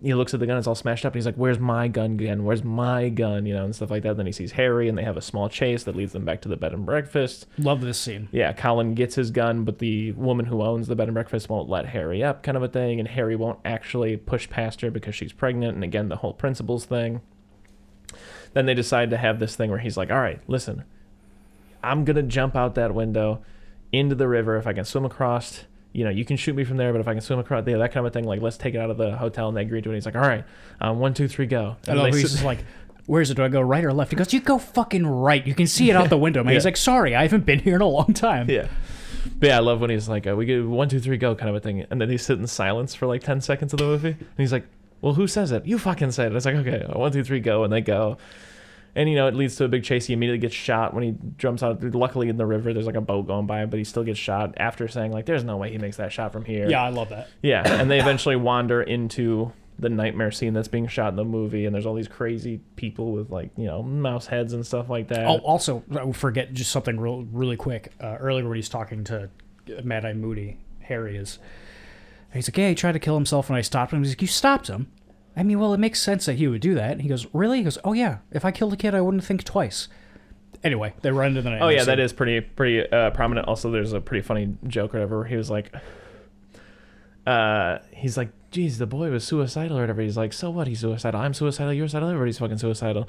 he looks at the gun, it's all smashed up, and he's like, "Where's my gun again? Where's my gun?" You know, and stuff like that. Then he sees Harry, and they have a small chase that leads them back to the bed and breakfast. Love this scene. Yeah, Colin gets his gun, but the woman who owns the bed and breakfast won't let Harry up, kind of a thing, and Harry won't actually push past her because she's pregnant, and again, the whole principles thing. Then they decide to have this thing where he's like, "All right, listen, I'm gonna jump out that window into the river if I can swim across." You know, you can shoot me from there, but if I can swim across, yeah, that kind of a thing. Like, let's take it out of the hotel, and they agree to it. He's like, "All right, um, one, two, three, go." I And love he's just like, where's it? Do I go right or left? He goes, you go fucking right. You can see it out the window, man. He's like, sorry, I haven't been here in a long time. Yeah. But yeah, I love when he's like, uh, we get one, two, three, go kind of a thing. And then they sit in silence for like 10 seconds of the movie. And he's like, well, who says it? You fucking say it. It's like, okay, one, two, three, go. And they go. And, you know, it leads to a big chase. He immediately gets shot when he jumps out. Luckily, in the river, there's like a boat going by, but he still gets shot after saying, like, there's no way he makes that shot from here. Yeah, I love that. Yeah. And they eventually wander into the nightmare scene that's being shot in the movie. And there's all these crazy people with, like, you know, mouse heads and stuff like that. Oh, also, I forget just something real, really quick. Uh, earlier when he's talking to Mad Eye Moody, Harry is. He's like, "Yeah, he tried to kill himself, and I stopped him." He's like, "You stopped him?" I mean, well, it makes sense that he would do that. And he goes, "Really?" He goes, "Oh yeah. If I killed a kid, I wouldn't think twice." Anyway, they run into the night. Oh yeah, that is pretty pretty uh, prominent. Also, there's a pretty funny joke or whatever. Where he was like, uh, he's like, "Geez, the boy was suicidal or whatever." He's like, "So what? He's suicidal. I'm suicidal. You're suicidal. Everybody's fucking suicidal."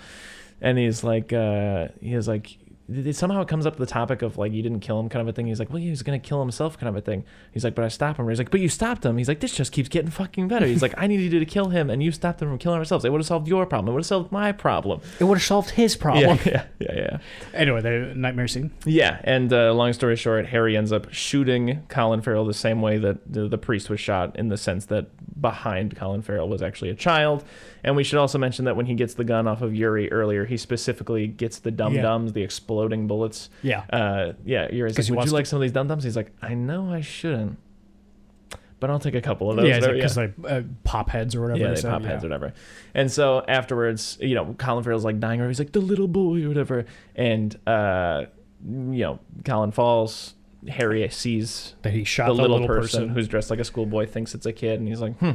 And he's like, uh, he was like, it- somehow it comes up to the topic of like you didn't kill him kind of a thing. He's like, well, he was gonna kill himself kind of a thing. He's like, but I stopped him. He's like, but you stopped him. He's like, this just keeps getting fucking better. He's like, I needed you to kill him, and you stopped him from killing ourselves. It would have solved your problem. It would have solved my problem. It would have solved his problem. Yeah, yeah, yeah, yeah. Anyway, the nightmare scene. Yeah, and uh, long story short, Harry ends up shooting Colin Farrell the same way that the, the priest was shot, in the sense that behind Colin Farrell was actually a child. And we should also mention that when he gets the gun off of Yuri earlier, he specifically gets the dum dums, the exploding bullets. Yeah. Uh, yeah, Yuri's like, would you to- like some of these dum dums? He's like, I know I shouldn't, but I'll take a couple of those. yeah, because they uh, pop heads or whatever. yeah, they said, pop yeah. heads or whatever. And so afterwards, you know, Colin Farrell's like dying, or he's like the little boy or whatever. And uh, you know, Colin falls. Harry sees That he shot the, the, little, person, who's dressed like a schoolboy, thinks it's a kid, and he's like, hmm,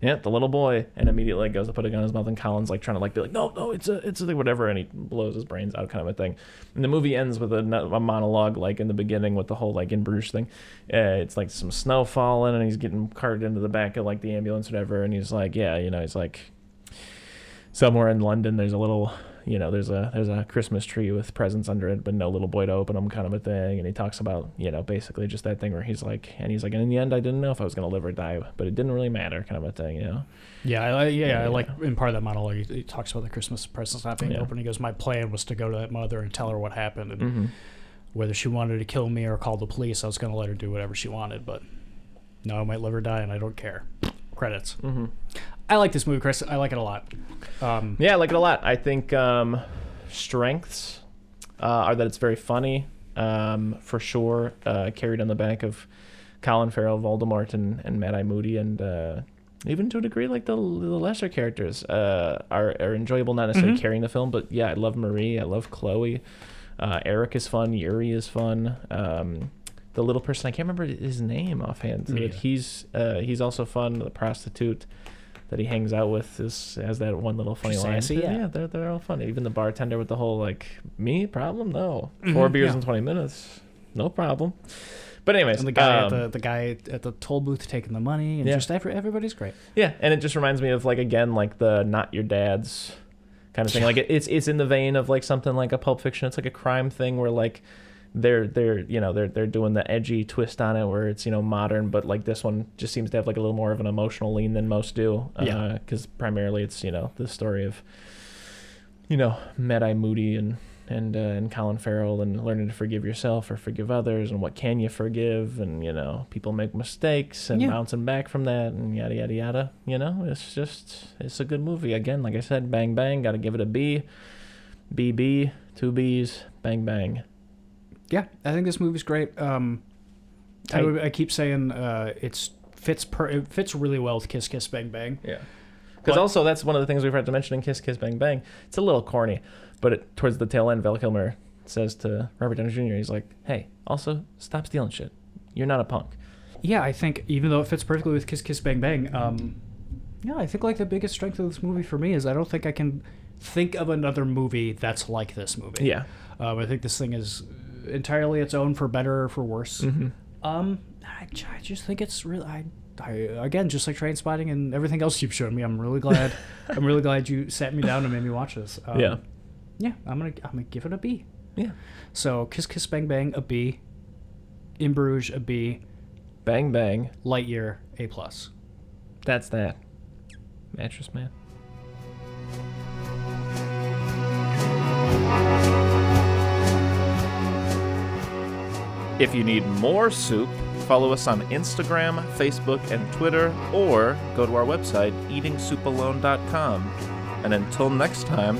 yeah, the little boy, and immediately goes to put a gun in his mouth, and Colin's like trying to like be like, no, no, it's a, it's a thing, whatever, and he blows his brains out, kind of a thing. And the movie ends with a, a monologue like in the beginning with the whole like in Bruges thing. Uh, it's like some snow falling, and he's getting carted into the back of like the ambulance, whatever, and he's like, yeah, you know, he's like, somewhere in London, there's a little, you know, there's a there's a Christmas tree with presents under it, but no little boy to open them, kind of a thing. And he talks about, you know, basically just that thing where he's like, and he's like, and in the end, I didn't know if I was gonna live or die, but it didn't really matter, kind of a thing, you know. Yeah, I, I- yeah, I like in part of that monologue, he, he talks about the Christmas presents not being Yeah. open. He goes, "My plan was to go to that mother and tell her what happened, and Mm-hmm. whether she wanted to kill me or call the police, I was going to let her do whatever she wanted. But no, I might live or die, and I don't care." Credits. Mm-hmm. I like this movie, Chris. I like it a lot. Um, Yeah, I like it a lot. I think um, strengths uh, are that it's very funny, um, for sure. Uh, carried on the back of Colin Farrell, Voldemort, and, and Mad Eye Moody, and uh, even to a degree, like the, the lesser characters uh, are, are enjoyable, not necessarily Mhm. carrying the film, but yeah, I love Marie, I love Chloe. Uh, Eric is fun, Yuri is fun. Um, the little person, I can't remember his name offhand, either. he's uh, he's also fun. The prostitute that he hangs out with is has that one little funny line. sassy, yeah, yeah. they're they're all funny. Even the bartender with the whole like me problem, no, four Mhm, beers yeah. in twenty minutes, no problem. But anyways, and the guy um, at the the guy at the toll booth taking the money, and Yeah. just every, everybody's great. yeah, and it just reminds me of like again like the not your dad's kind of thing. Like it, it's it's in the vein of like something like a Pulp Fiction. It's like a crime thing where like they're they're you know they're they're doing the edgy twist on it where it's you know modern, but like this one just seems to have like a little more of an emotional lean than most do. Yeah. Because primarily it's you know the story of you know Mad Eye Moody and and uh, and Colin Farrell and learning to forgive yourself or forgive others and what can you forgive and you know people make mistakes and Yeah. bouncing back from that and yada yada yada. You know it's just it's a good movie. Again, like I said, bang bang. Got to give it a B. BB, two B's, bang bang. Yeah, I think this movie's great. Um, I, I- I keep saying uh, it's fits per it fits really well with Kiss Kiss Bang Bang. Yeah. Because also that's one of the things we've had to mention in Kiss Kiss Bang Bang. It's a little corny, but it, towards the tail end, Val Kilmer says to Robert Downey Jr., he's like, "Hey, also stop stealing shit. You're not a punk." Yeah, I think even though it fits perfectly with Kiss Kiss Bang Bang, um, Yeah, I think like the biggest strength of this movie for me is I don't think I can think of another movie that's like this movie. Yeah. Um, I think this thing is entirely its own for better or for worse. Mm-hmm. Um, I, I just think it's really. I, I again, just like Trainspotting and everything else you've shown me, I'm really glad. I'm really glad you sat me down and made me watch this. Um, Yeah. yeah. I'm gonna I'm gonna give it a B. Yeah. So Kiss Kiss Bang Bang a B, In Bruges a B, Bang bang. Lightyear A plus. That's that. Mattress man. If you need more soup, follow us on Instagram, Facebook, and Twitter, or go to our website, eatingsoupalone.com. And until next time,